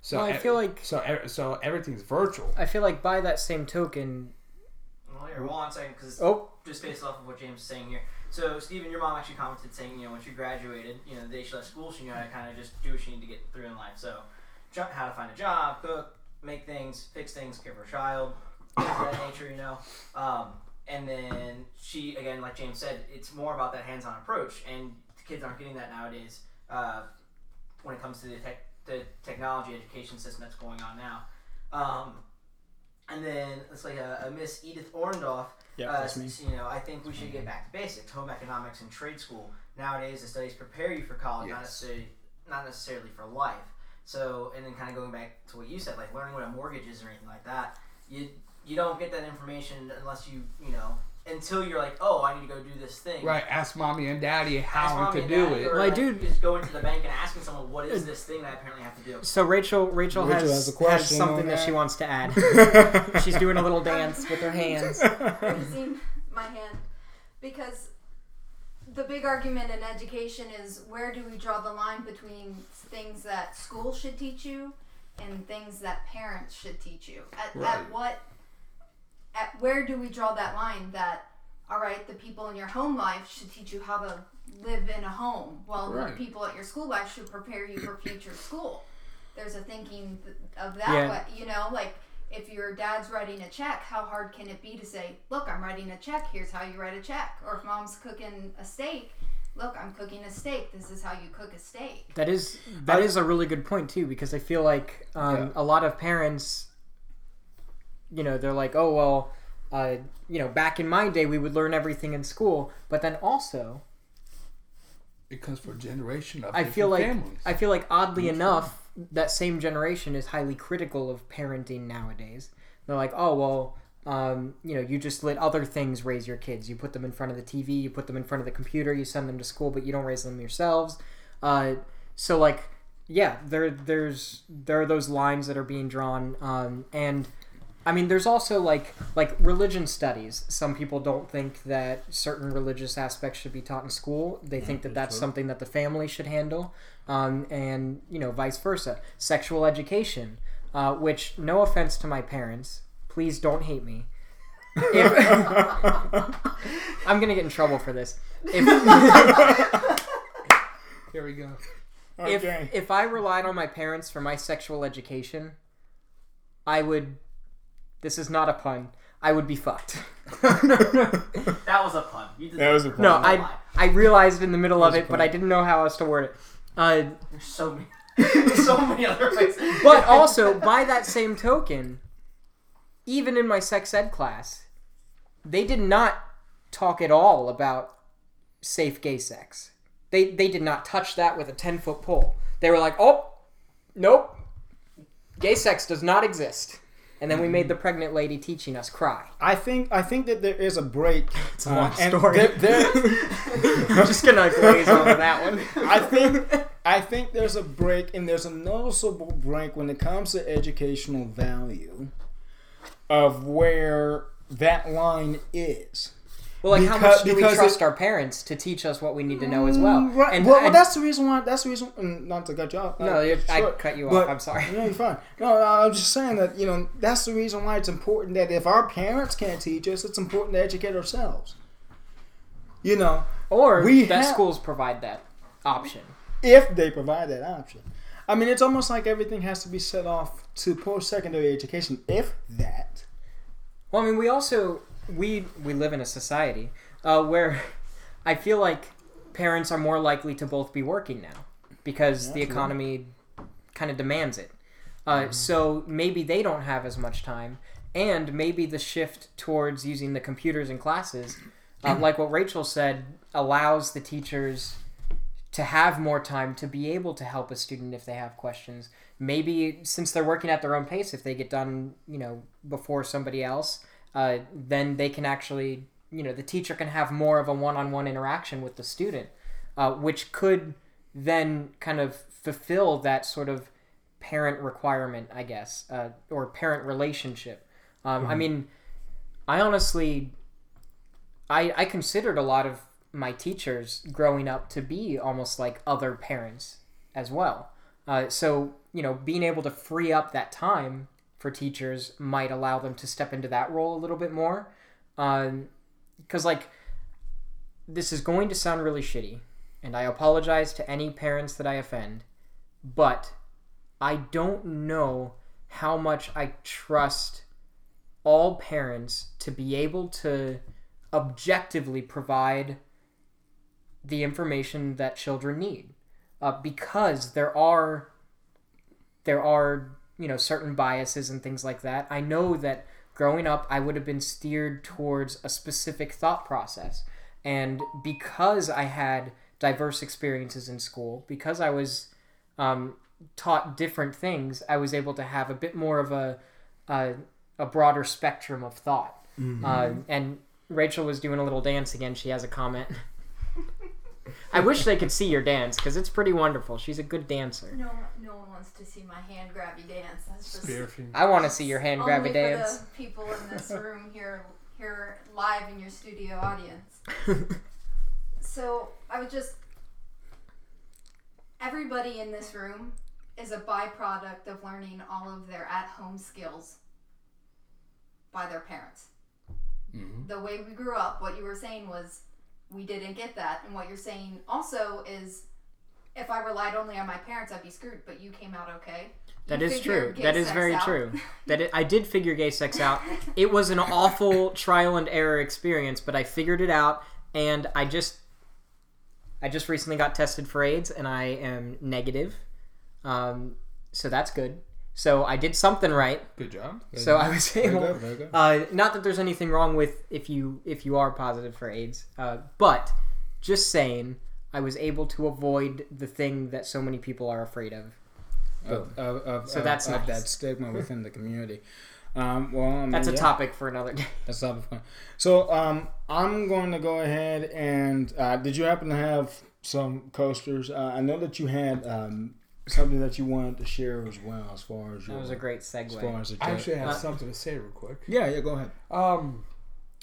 So Well, I e- feel like- so e- so everything's virtual. I feel like by that same token, Well, here, hold on a second, because oh, just based off of what James is saying here. So, Stephen, your mom actually commented saying, you know, when she graduated, you know, the day she left school, she knew how to kind of just do what she needed to get through in life. So, jo- how to find a job, cook, make things, fix things, care for a child, things of that nature, you know. Um, and then she, again, like James said, it's more about that hands-on approach, and kids aren't getting that nowadays uh, when it comes to the, tech, the technology education system that's going on now. Um, and then it's like a, a Miss Edith Orndorff Yeah, uh, that's me. you know, I think we should get back to basics. Home economics and trade school. Nowadays, the studies prepare you for college, not necessarily not necessarily for life. So, and then kind of going back to what you said, like learning what a mortgage is or anything like that. You you don't get that information unless you you know until you're like, oh, I need to go do this thing. Right? Ask mommy and daddy how to do daddy, it. Or My like, dude- just going to the bank and asking someone, what is uh, this thing that I apparently have to do? so Rachel, Rachel, Rachel has, has a question has something that that. she wants to add. She's doing a little dance with her hands. raising my hand because the big argument in education is where do we draw the line between things that school should teach you and things that parents should teach you at, Right. at what at where do we draw that line that all right the people in your home life should teach you how to live in a home while Right. the people at your school life should prepare you for future school there's a thinking of that Yeah. way you know like if your dad's writing a check, how hard can it be to say, "Look, I'm writing a check. Here's how you write a check." Or if mom's cooking a steak, "Look, I'm cooking a steak. This is how you cook a steak." That is that is a really good point too because I feel like um, Yeah. a lot of parents, you know, they're like, oh well, uh, you know, back in my day we would learn everything in school, but then also It comes for a generation of I feel like families. I feel like oddly enough that same generation is highly critical of parenting nowadays. They're like, oh well, um, you know, you just let other things raise your kids. You put them in front of the TV, you put them in front of the computer, you send them to school, but you don't raise them yourselves. Uh, so like, yeah, there there's there are those lines that are being drawn, um, and I mean, there's also like like religion studies. Some people don't think that certain religious aspects should be taught in school. They think that that's something that the family should handle, um, and you know, vice versa. Sexual education, uh, which no offense to my parents, please don't hate me. If, I'm gonna get in trouble for this. If, Here we go. if if I relied on my parents for my sexual education, I would. This is not a pun. I would be fucked. That was a pun. You did That was a pun. No, Don't I. I realized in the middle of it, but I didn't know how else to word it. Uh, There's so many, so many other ways. but also, by that same token, even in my sex ed class, they did not talk at all about safe gay sex. They they did not touch that with a ten foot pole. They were like, "Oh, nope, gay sex does not exist." And then we made mm-hmm. the pregnant lady teaching us cry. I think I think that there is a break. It's a long uh, and story. There, there, I'm just gonna glaze over that one. I think I think there's a break, and there's a noticeable break when it comes to educational value of where that line is. Well, like how much do we trust it- our parents to teach us what we need to know as well? Mm, Right. And well, I- that's the reason why. That's the reason. mm, Not to cut you off. no, uh, you- I short, cut you but- off. I'm sorry. No, you're fine. No, I'm just saying that you know that's the reason why it's important that if our parents can't teach us, it's important to educate ourselves. You know, Or We that have- schools provide that option. if they provide that option. I mean, it's almost like everything has to be set off to post-secondary education, if that. Well, I mean, we also we we live in a society uh, where I feel like parents are more likely to both be working now because Yeah, the economy kind of demands it. Uh, So maybe they don't have as much time, and maybe the shift towards using the computers in classes, uh, like what Rachel said, allows the teachers to have more time to be able to help a student if they have questions. Maybe since they're working at their own pace, if they get done, you know, before somebody else, uh, then they can actually, you know, the teacher can have more of a one-on-one interaction with the student, uh, which could then kind of fulfill that sort of parent requirement, I guess, uh, or parent relationship. Um, I mean, I honestly, I I considered a lot of my teachers growing up to be almost like other parents as well. Uh, so you know, being able to free up that time for teachers might allow them to step into that role a little bit more. Because like, this is going to sound really shitty, and I apologize to any parents that I offend, but I don't know how much I trust all parents to be able to objectively provide the information that children need uh, because there are there are you know certain biases and things like that i know that growing up i would have been steered towards a specific thought process. And because i had diverse experiences in school because i was um, taught different things i was able to have a bit more of a a, a broader spectrum of thought. Uh, and rachel was doing a little dance again. She has a comment I wish they could see your dance because it's pretty wonderful. She's a good dancer. No, no one wants to see my hand grabby dance. That's just Spear. I want to see your hand only grabby for dance. the people in this room here, here live in your studio audience. So I was just. Everybody in this room is a byproduct of learning all of their at-home skills by their parents. Mhm. The way we grew up, what you were saying was we didn't get that, and what you're saying also is if I relied only on my parents, I'd be screwed. But you came out okay. That You is true. That is very out. true. That it, I did figure gay sex out. It was an awful trial and error experience, but I figured it out, and I just, I just recently got tested for AIDS, and I am negative. Um, so that's good. So I did something right. Good job. So I was Very able. good, very good. Uh, not that there's anything wrong with if you if you are positive for AIDS, uh, but just saying, I was able to avoid the thing that so many people are afraid of. Of, of, of, So that's nice. that stigma within the community. Um, well, I mean, That's a yeah. topic for another day. That's topic for. So um, I'm going to go ahead and uh, did you happen to have some coasters? Uh, I know that you had um, something that you wanted to share as well, as far as your, That was a great segue. as far as the I actually have Uh, something to say real quick. yeah, yeah. Go ahead. Um,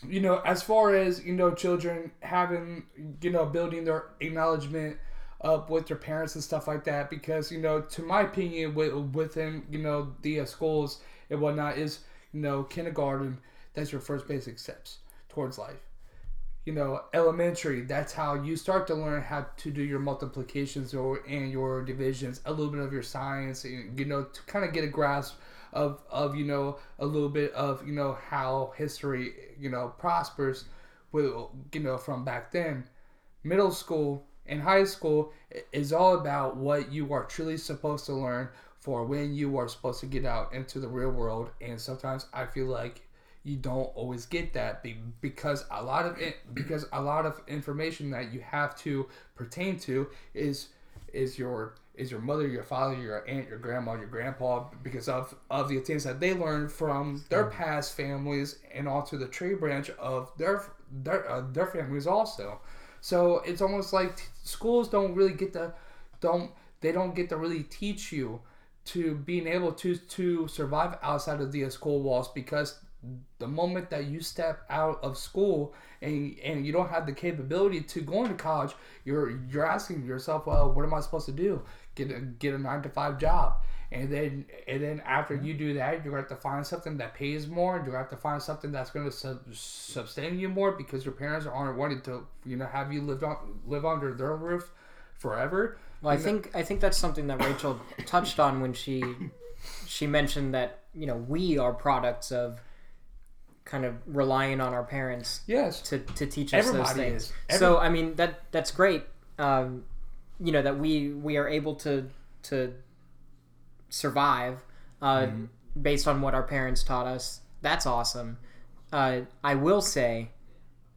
you know, as far as you know, children having you know building their acknowledgement up with their parents and stuff like that, because you know, to my opinion, with within you know the uh, schools and whatnot is you know kindergarten. That's your first basic steps towards life. You know, elementary. That's how you start to learn how to do your multiplications or and your divisions, a little bit of your science, you know, to kind of get a grasp of of you know a little bit of you know how history you know prospers with you know from back then middle school and high school is all about what you are truly supposed to learn for when you are supposed to get out into the real world and sometimes i feel like you don't always get that because a lot of it because a lot of information that you have to pertain to is is your is your mother, your father, your aunt, your grandma, your grandpa, because of of the things that they learned from their past families and onto the tree branch of their their uh, their families also. So it's almost like t- schools don't really get to don't they don't get to really teach you to being able to to survive outside of the school walls because the moment that you step out of school and and you don't have the capability to go into college, you're you're asking yourself, well, what am I supposed to do? Get a get a nine to five job, and then and then after you do that, you're gonna have to find something that pays more, and you're gonna have to find something that's gonna sub- sustain you more because your parents aren't wanting to, you know, have you live on live under their roof forever. Well, I think I think that's something that Rachel touched on when she she mentioned that you know we are products of kind of relying on our parents Yes. to, to teach us those things. is. Every- so I mean that that's great. Um, you know that we we are able to to survive uh, based on what our parents taught us. That's awesome. Uh, I will say,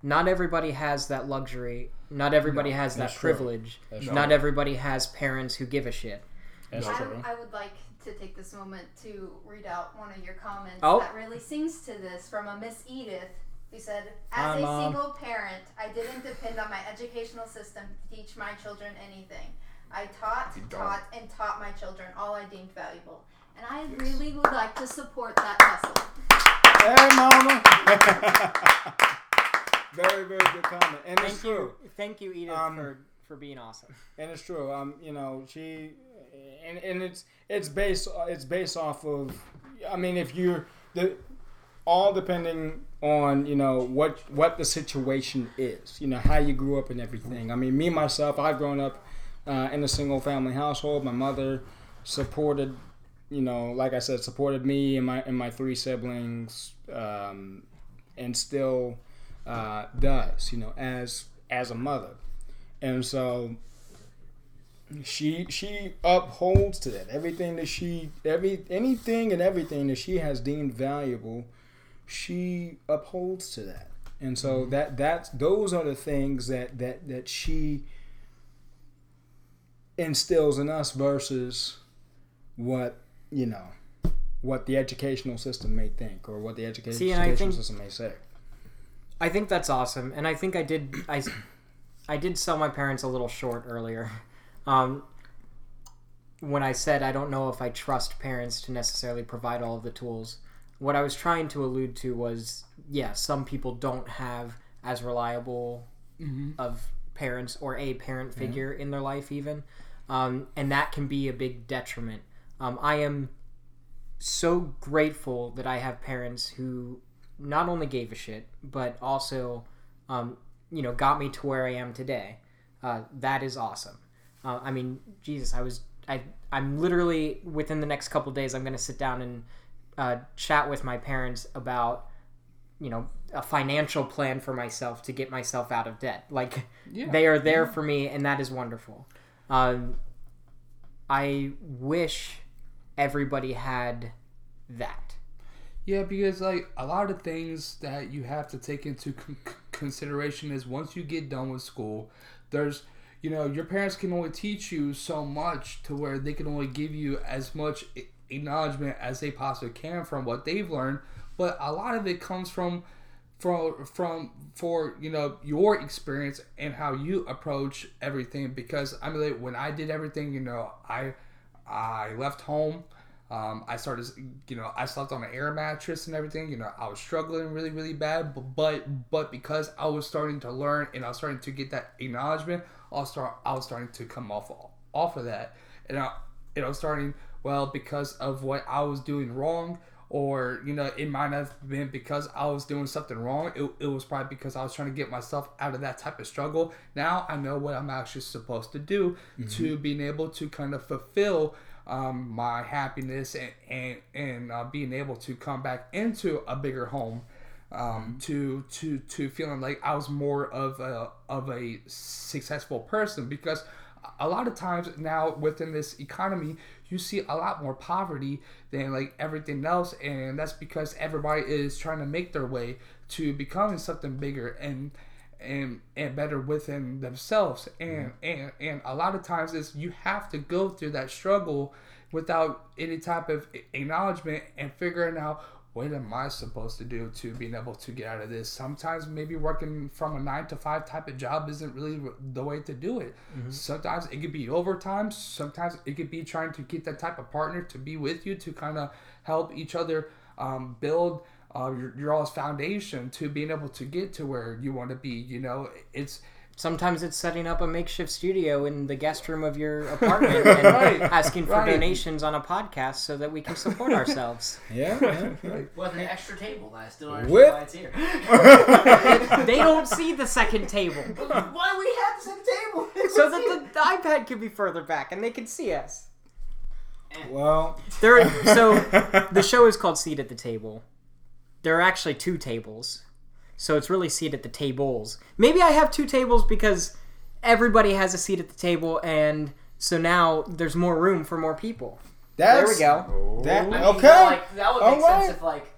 not everybody has that luxury. Not everybody has that privilege. That's Not everybody has parents who give a shit. That's I, true. I would like to take this moment to read out one of your comments Oh. that really sings to this from a Miss Edith who said, Hi, As a Mom. single parent, I didn't depend on my educational system to teach my children anything. I taught, taught, and taught my children all I deemed valuable. And I really would like to support that hustle. Hey, mama. very, very good comment, and it's true. you, thank you, Edith, Um, for for being awesome. and it's true. Um, you know, she, and, and it's it's based it's based off of. I mean, if you're the, all depending on you know what what the situation is. You know how you grew up and everything. I mean, me myself, I've grown up uh, in a single family household. My mother supported, you know, like I said, supported me and my and my three siblings, um, and still uh, does. You know, as as a mother and so she she upholds to that. Everything that she every anything and everything that she has deemed valuable she upholds to that. And so mm-hmm. that that's those are the things that that that she instills in us versus what you know what the educational system may think or what the education, See, educational think- system may say. I think that's awesome, and I think I did I, I did sell my parents a little short earlier, um, when I said I don't know if I trust parents to necessarily provide all of the tools. What I was trying to allude to was, yeah, some people don't have as reliable of parents or a parent figure in their life, even, um, and that can be a big detriment. Um, I am so grateful that I have parents who not only gave a shit, but also, um, you know, got me to where I am today. Uh, that is awesome. Uh, I mean, Jesus, I was, I, I'm literally within the next couple days, I'm going to sit down and uh, chat with my parents about, you know, a financial plan for myself to get myself out of debt. Like, Yeah. they are there for me, and that is wonderful. Um, I wish everybody had that. Yeah, because like a lot of things that you have to take into con- consideration is once you get done with school, there's you know your parents can only teach you so much to where they can only give you as much acknowledgement as they possibly can from what they've learned, but a lot of it comes from from from for you know your experience and how you approach everything. Because I mean when I did everything you know I I left home. Um, I started you know I slept on an air mattress and everything. You know I was struggling really really bad. But but, but because I was starting to learn and I was starting to get that acknowledgement I was start I was starting to come off off of that. And I you know starting well because of what I was doing wrong or you know it might have been because i was doing something wrong. It, it was probably because i was trying to get myself out of that type of struggle. Now i know what i'm actually supposed to do to being able to kind of fulfill um, my happiness and and, and uh, being able to come back into a bigger home um, to to to feeling like I was more of a of a successful person because a lot of times now within this economy you see a lot more poverty than like everything else and that's because everybody is trying to make their way to becoming something bigger and and and better within themselves. And and and a lot of times is you have to go through that struggle without any type of acknowledgement and figuring out what am I supposed to do to being able to get out of this? Sometimes maybe working from a nine to five type of job isn't really the way to do it. Sometimes it could be overtime. Sometimes it could be trying to get that type of partner to be with you to kind of help each other um, build uh, your, your all's foundation to being able to get to where you want to be. You know, it's Sometimes it's setting up a makeshift studio in the guest room of your apartment and Right, asking for right. donations on a podcast so that we can support ourselves. Yeah. yeah, yeah. With an extra table that I still don't Whip. understand why it's here. they don't see the second table. why we have the second table? So that the, the iPad could be further back and they can see us. Eh. Well, There so the show is called Seat at the Table. There are actually two tables. So it's really seat at the tables. Maybe I have two tables because everybody has a seat at the table and so now there's more room for more people. There we go. That, I mean, okay. that, like, that would make Alright. sense if like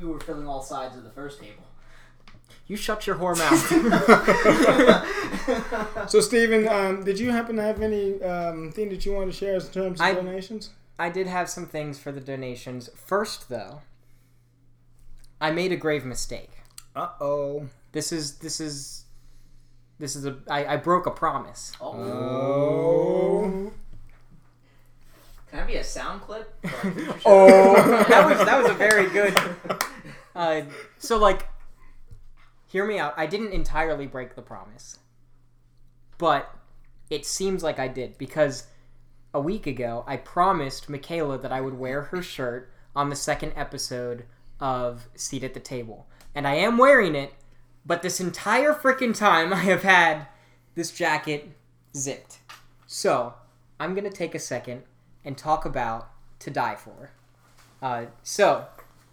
we were filling all sides of the first table. You shut your whore mouth. So, Stephen, um, did you happen to have any um, thing that you want to share in terms of I- donations? I did have some things for the donations. First though, I made a grave mistake. Uh oh. This is this is this is a I, I broke a promise. Oh, Oh. can I be a sound clip? for our future show? Oh. that was that was a very good. Uh, so like, hear me out. I didn't entirely break the promise, but it seems like I did because a week ago I promised Michaela that I would wear her shirt on the second episode of Seat at the Table, and I am wearing it. But this entire freaking time I have had this jacket zipped. So I'm gonna take a second and talk about To Die For. Uh, so,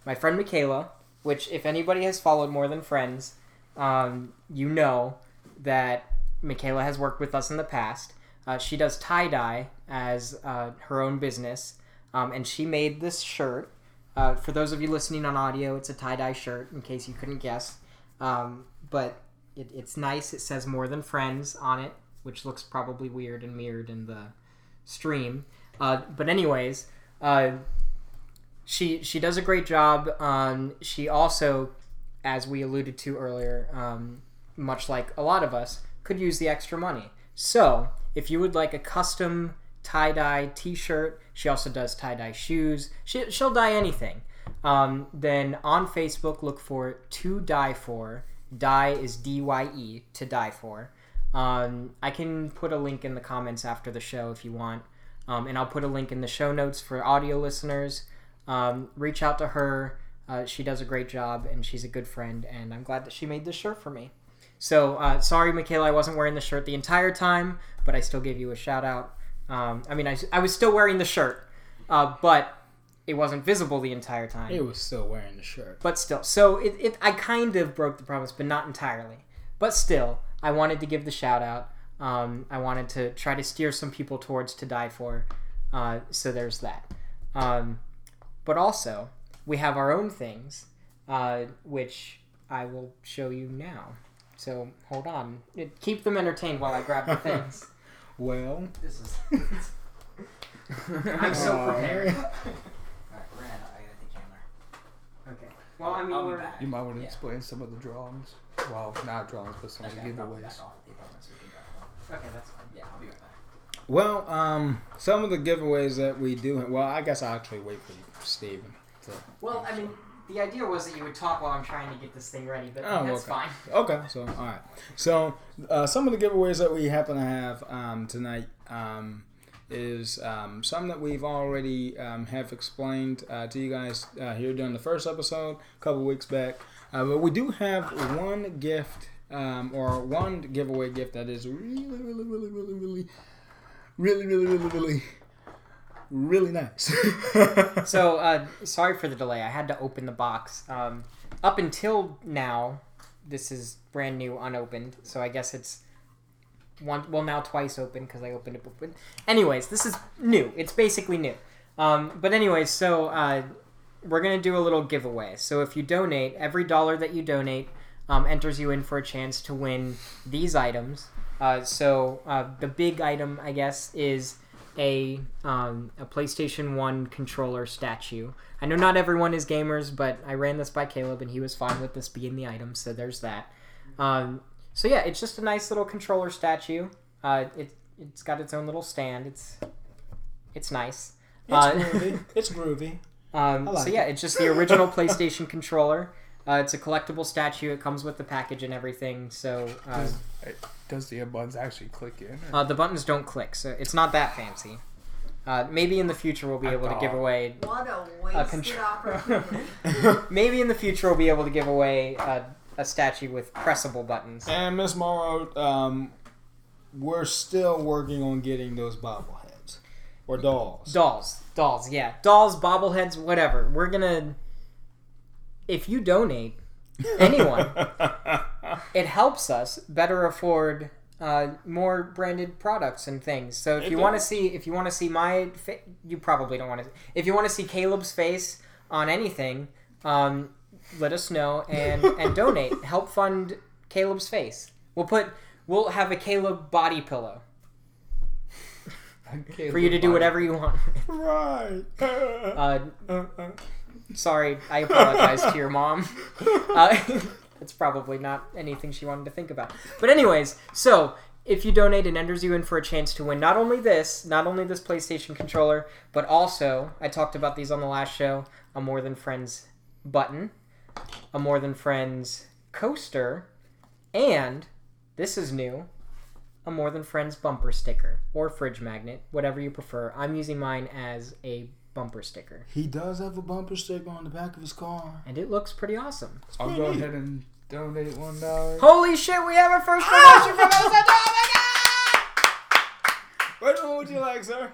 my friend Michaela, which if anybody has followed more than friends, um, you know that Michaela has worked with us in the past. Uh, she does tie dye as uh, her own business, um, and she made this shirt. Uh, for those of you listening on audio, it's a tie dye shirt, in case you couldn't guess. Um, but it, it's nice. It says more than friends on it, which looks probably weird and mirrored in the stream. Uh, but anyways, uh, she she does a great job. Um, she also, as we alluded to earlier, um, much like a lot of us, could use the extra money. So if you would like a custom tie dye T-shirt, she also does tie dye shoes. She, she'll dye anything. Um, then on Facebook, look for to die for. Die is D Y E to die for. Um, I can put a link in the comments after the show if you want. Um, and I'll put a link in the show notes for audio listeners. Um, reach out to her. Uh, she does a great job and she's a good friend. And I'm glad that she made this shirt for me. So uh, sorry, Michaela, I wasn't wearing the shirt the entire time, but I still gave you a shout out. Um, I mean, I, I was still wearing the shirt, uh, but it wasn't visible the entire time. He was still wearing the shirt. But still, so it, it I kind of broke the promise, but not entirely. But still, I wanted to give the shout out. Um, I wanted to try to steer some people towards to die for. Uh, so there's that. Um, but also, we have our own things, uh, which I will show you now. So hold on, It- keep them entertained while I grab the things. Well, This is. I'm so prepared. Alright, we're gonna. I gotta take camera. Okay. Well, I mean, I'll be we're, back. You might want to Yeah. explain some of the drawings. Well, not drawings, but some of the Okay, I'll probably giveaways. off the apartment so we can go. okay. That's fine. Yeah, I'll be right back. well, um, some of the giveaways that we do. Well, I guess I'll actually wait for Stephen. To, Well, I mean, the idea was that you would talk while I'm trying to get this thing ready, but Oh, that's okay. fine. Okay, so all right. So uh, some of the giveaways that we happen to have um, tonight um, is um, some that we've already um, have explained uh, to you guys uh, here during the first episode a couple weeks back. Uh, but we do have one gift um, or one giveaway gift that is really, really, really, really, really, really, really, really, really, really nice. So, uh, sorry for the delay. I had to open the box. Um, up until now, this is brand new, unopened. So I guess it's one. Well, now twice open because I opened it. But anyways, this is new. It's basically new. Um, but anyways, so uh, we're gonna do a little giveaway. So if you donate, every dollar that you donate um, enters you in for a chance to win these items. Uh, so uh, the big item, I guess, is a um, a PlayStation One controller statue. I know not everyone is gamers, but I ran this by Caleb and he was fine with this being the item. So there's that. Um, so yeah, it's just a nice little controller statue. Uh, it it's got its own little stand. It's it's nice. it's Uh, groovy. It's groovy. Um, like so yeah, it. it's just the original PlayStation controller. Uh, it's a collectible statue. It comes with the package and everything. So uh, Does, does the buttons actually click in? or- uh, the buttons don't click, so it's not that fancy. Uh, maybe in the future we'll be I able to give away. What a wasted control- opportunity. Maybe in the future we'll be able to give away uh, a statue with pressable buttons. And Miss Morrow, um, we're still working on getting those bobbleheads or dolls. Dolls, dolls, yeah, dolls, bobbleheads, whatever. We're gonna. If you donate, anyone, it helps us better afford uh, more branded products and things. So if It you want to see, if you want to see my, fa- you probably don't want to. If you want to see Caleb's face on anything, um, let us know and and donate. Help fund Caleb's face. We'll put. We'll have a Caleb body pillow for you to do whatever you want. right. Uh, sorry, I apologize to your mom. Uh, it's probably not anything she wanted to think about. But anyways, so if you donate, it enters you in for a chance to win not only this, not only this PlayStation controller, but also I talked about these on the last show. A More Than Friends button, a More Than Friends coaster, and this is new. A More Than Friends bumper sticker or fridge magnet, whatever you prefer. I'm using mine as a bumper sticker, he does have a bumper sticker on the back of his car. and it looks pretty awesome. I'll go ahead and donate one dollar. Holy shit, we have our first donation from episode. Oh my Which one would you like, sir?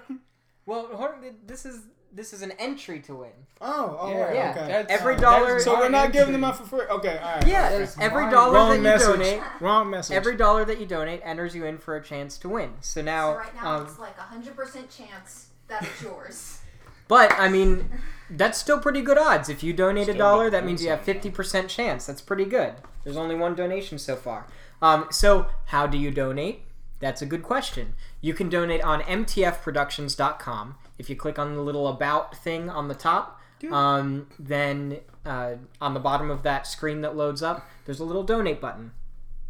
Well, this is this is an entry to win. Oh, oh, Yeah, right, yeah. okay. That's- Every dollar- that's So we're my not giving them out for free. Okay, all right. Yeah, That's every dollar Wrong that you message. donate, Wrong message. every dollar that you donate enters you in for a chance to win. So now, so right now um, it's like a hundred percent chance that it's yours. but I mean, that's still pretty good odds. If you donate a dollar, that means you have fifty percent chance. That's pretty good. There's only one donation so far. Um, so how do you donate? That's a good question. You can donate on mtfproductions.com. If you click on the little about thing on the top, um, then uh, on the bottom of that screen that loads up, there's a little donate button.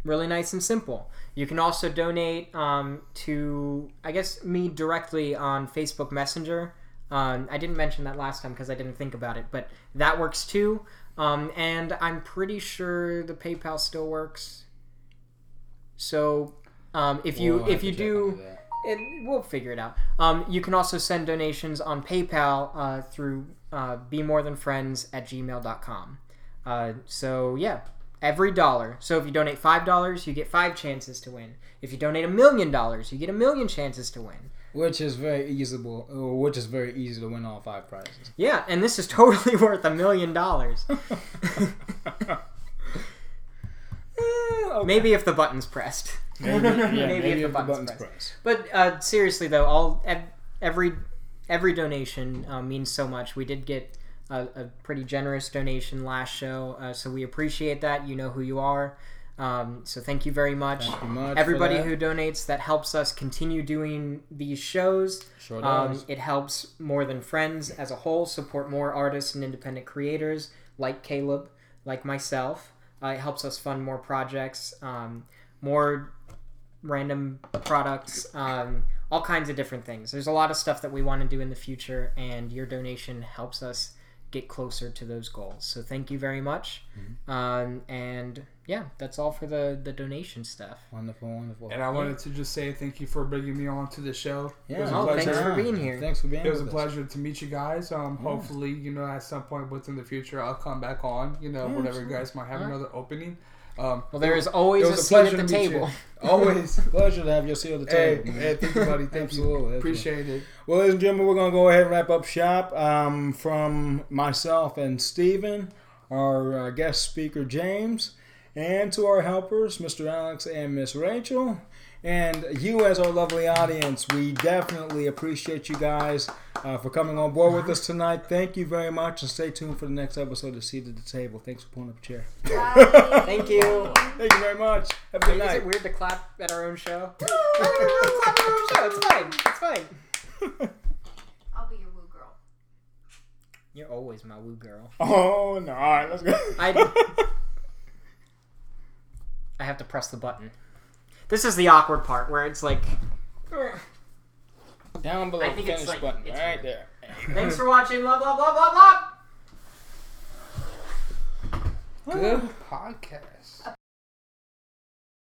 Really nice and simple. You can also donate um, to, I guess, me directly on Facebook Messenger. Um, I didn't mention that last time because I didn't think about it, but that works too. Um, and I'm pretty sure the PayPal still works. So um, if you We'll if you do it, we'll figure it out. Um, you can also send donations on PayPal uh, through uh, friends at gmail.com. Uh, so, yeah, every dollar. So, if you donate $5, you get five chances to win. If you donate a million dollars, you get a million chances to win. Which is very easable, or which is very easy to win all five prizes. Yeah, and this is totally worth a million dollars. Okay. Maybe if the button's pressed. maybe, yeah, maybe maybe, if the if the button's button's pressed. pressed. But uh, seriously, though, all every every donation uh, means so much. We did get a, a pretty generous donation last show, uh, so we appreciate that. You know who you are. Um, so thank you very much. You much. Everybody who donates, that helps us continue doing these shows. sure Um, it helps More Than Friends as a whole support more artists and independent creators like Caleb, like myself. Uh, it helps us fund more projects, um, more random products, um, all kinds of different things. There's a lot of stuff that we want to do in the future, and your donation helps us get closer to those goals. So thank you very much. Mm-hmm. Um, and yeah, that's all for the, the donation stuff. wonderful, wonderful. And I wanted to just say thank you for bringing me on to the show. it was a Oh, pleasure. thanks for being here. Thanks for being It was a with us. pleasure to meet you guys. Um, hopefully, you know, at some point within the future, I'll come back on. You know, Yeah, whenever you guys might have Alright. another opening. Um, Well, there is always a a seat at the to meet you. table. always. Pleasure to have your seat at the table. man. hey, thank you, buddy. Thank Absolutely. you. Appreciate it. Well, ladies and gentlemen, we're going to go ahead and wrap up shop. Um, from myself and Stephen, our uh, guest speaker, James, and to our helpers, Mr. Alex and Miss Rachel, and you as our lovely audience, we definitely appreciate you guys uh, for coming on board with us tonight. Thank you very much, and stay tuned for the next episode of Seat at the Table. Thanks for pulling up a chair. Thank you. Thank you very much. Have a good Is night. it weird to clap at our own show? I don't really clap at our own show. It's fine. It's fine. I'll be your woo girl. You're always my woo girl. Oh, no. All right, let's go. I- I have to press the button. This is the awkward part where it's like, Down below, I think it's finish like- button. it's right weird. there. thanks for watching, blah, blah, blah, blah, blah. Good podcast.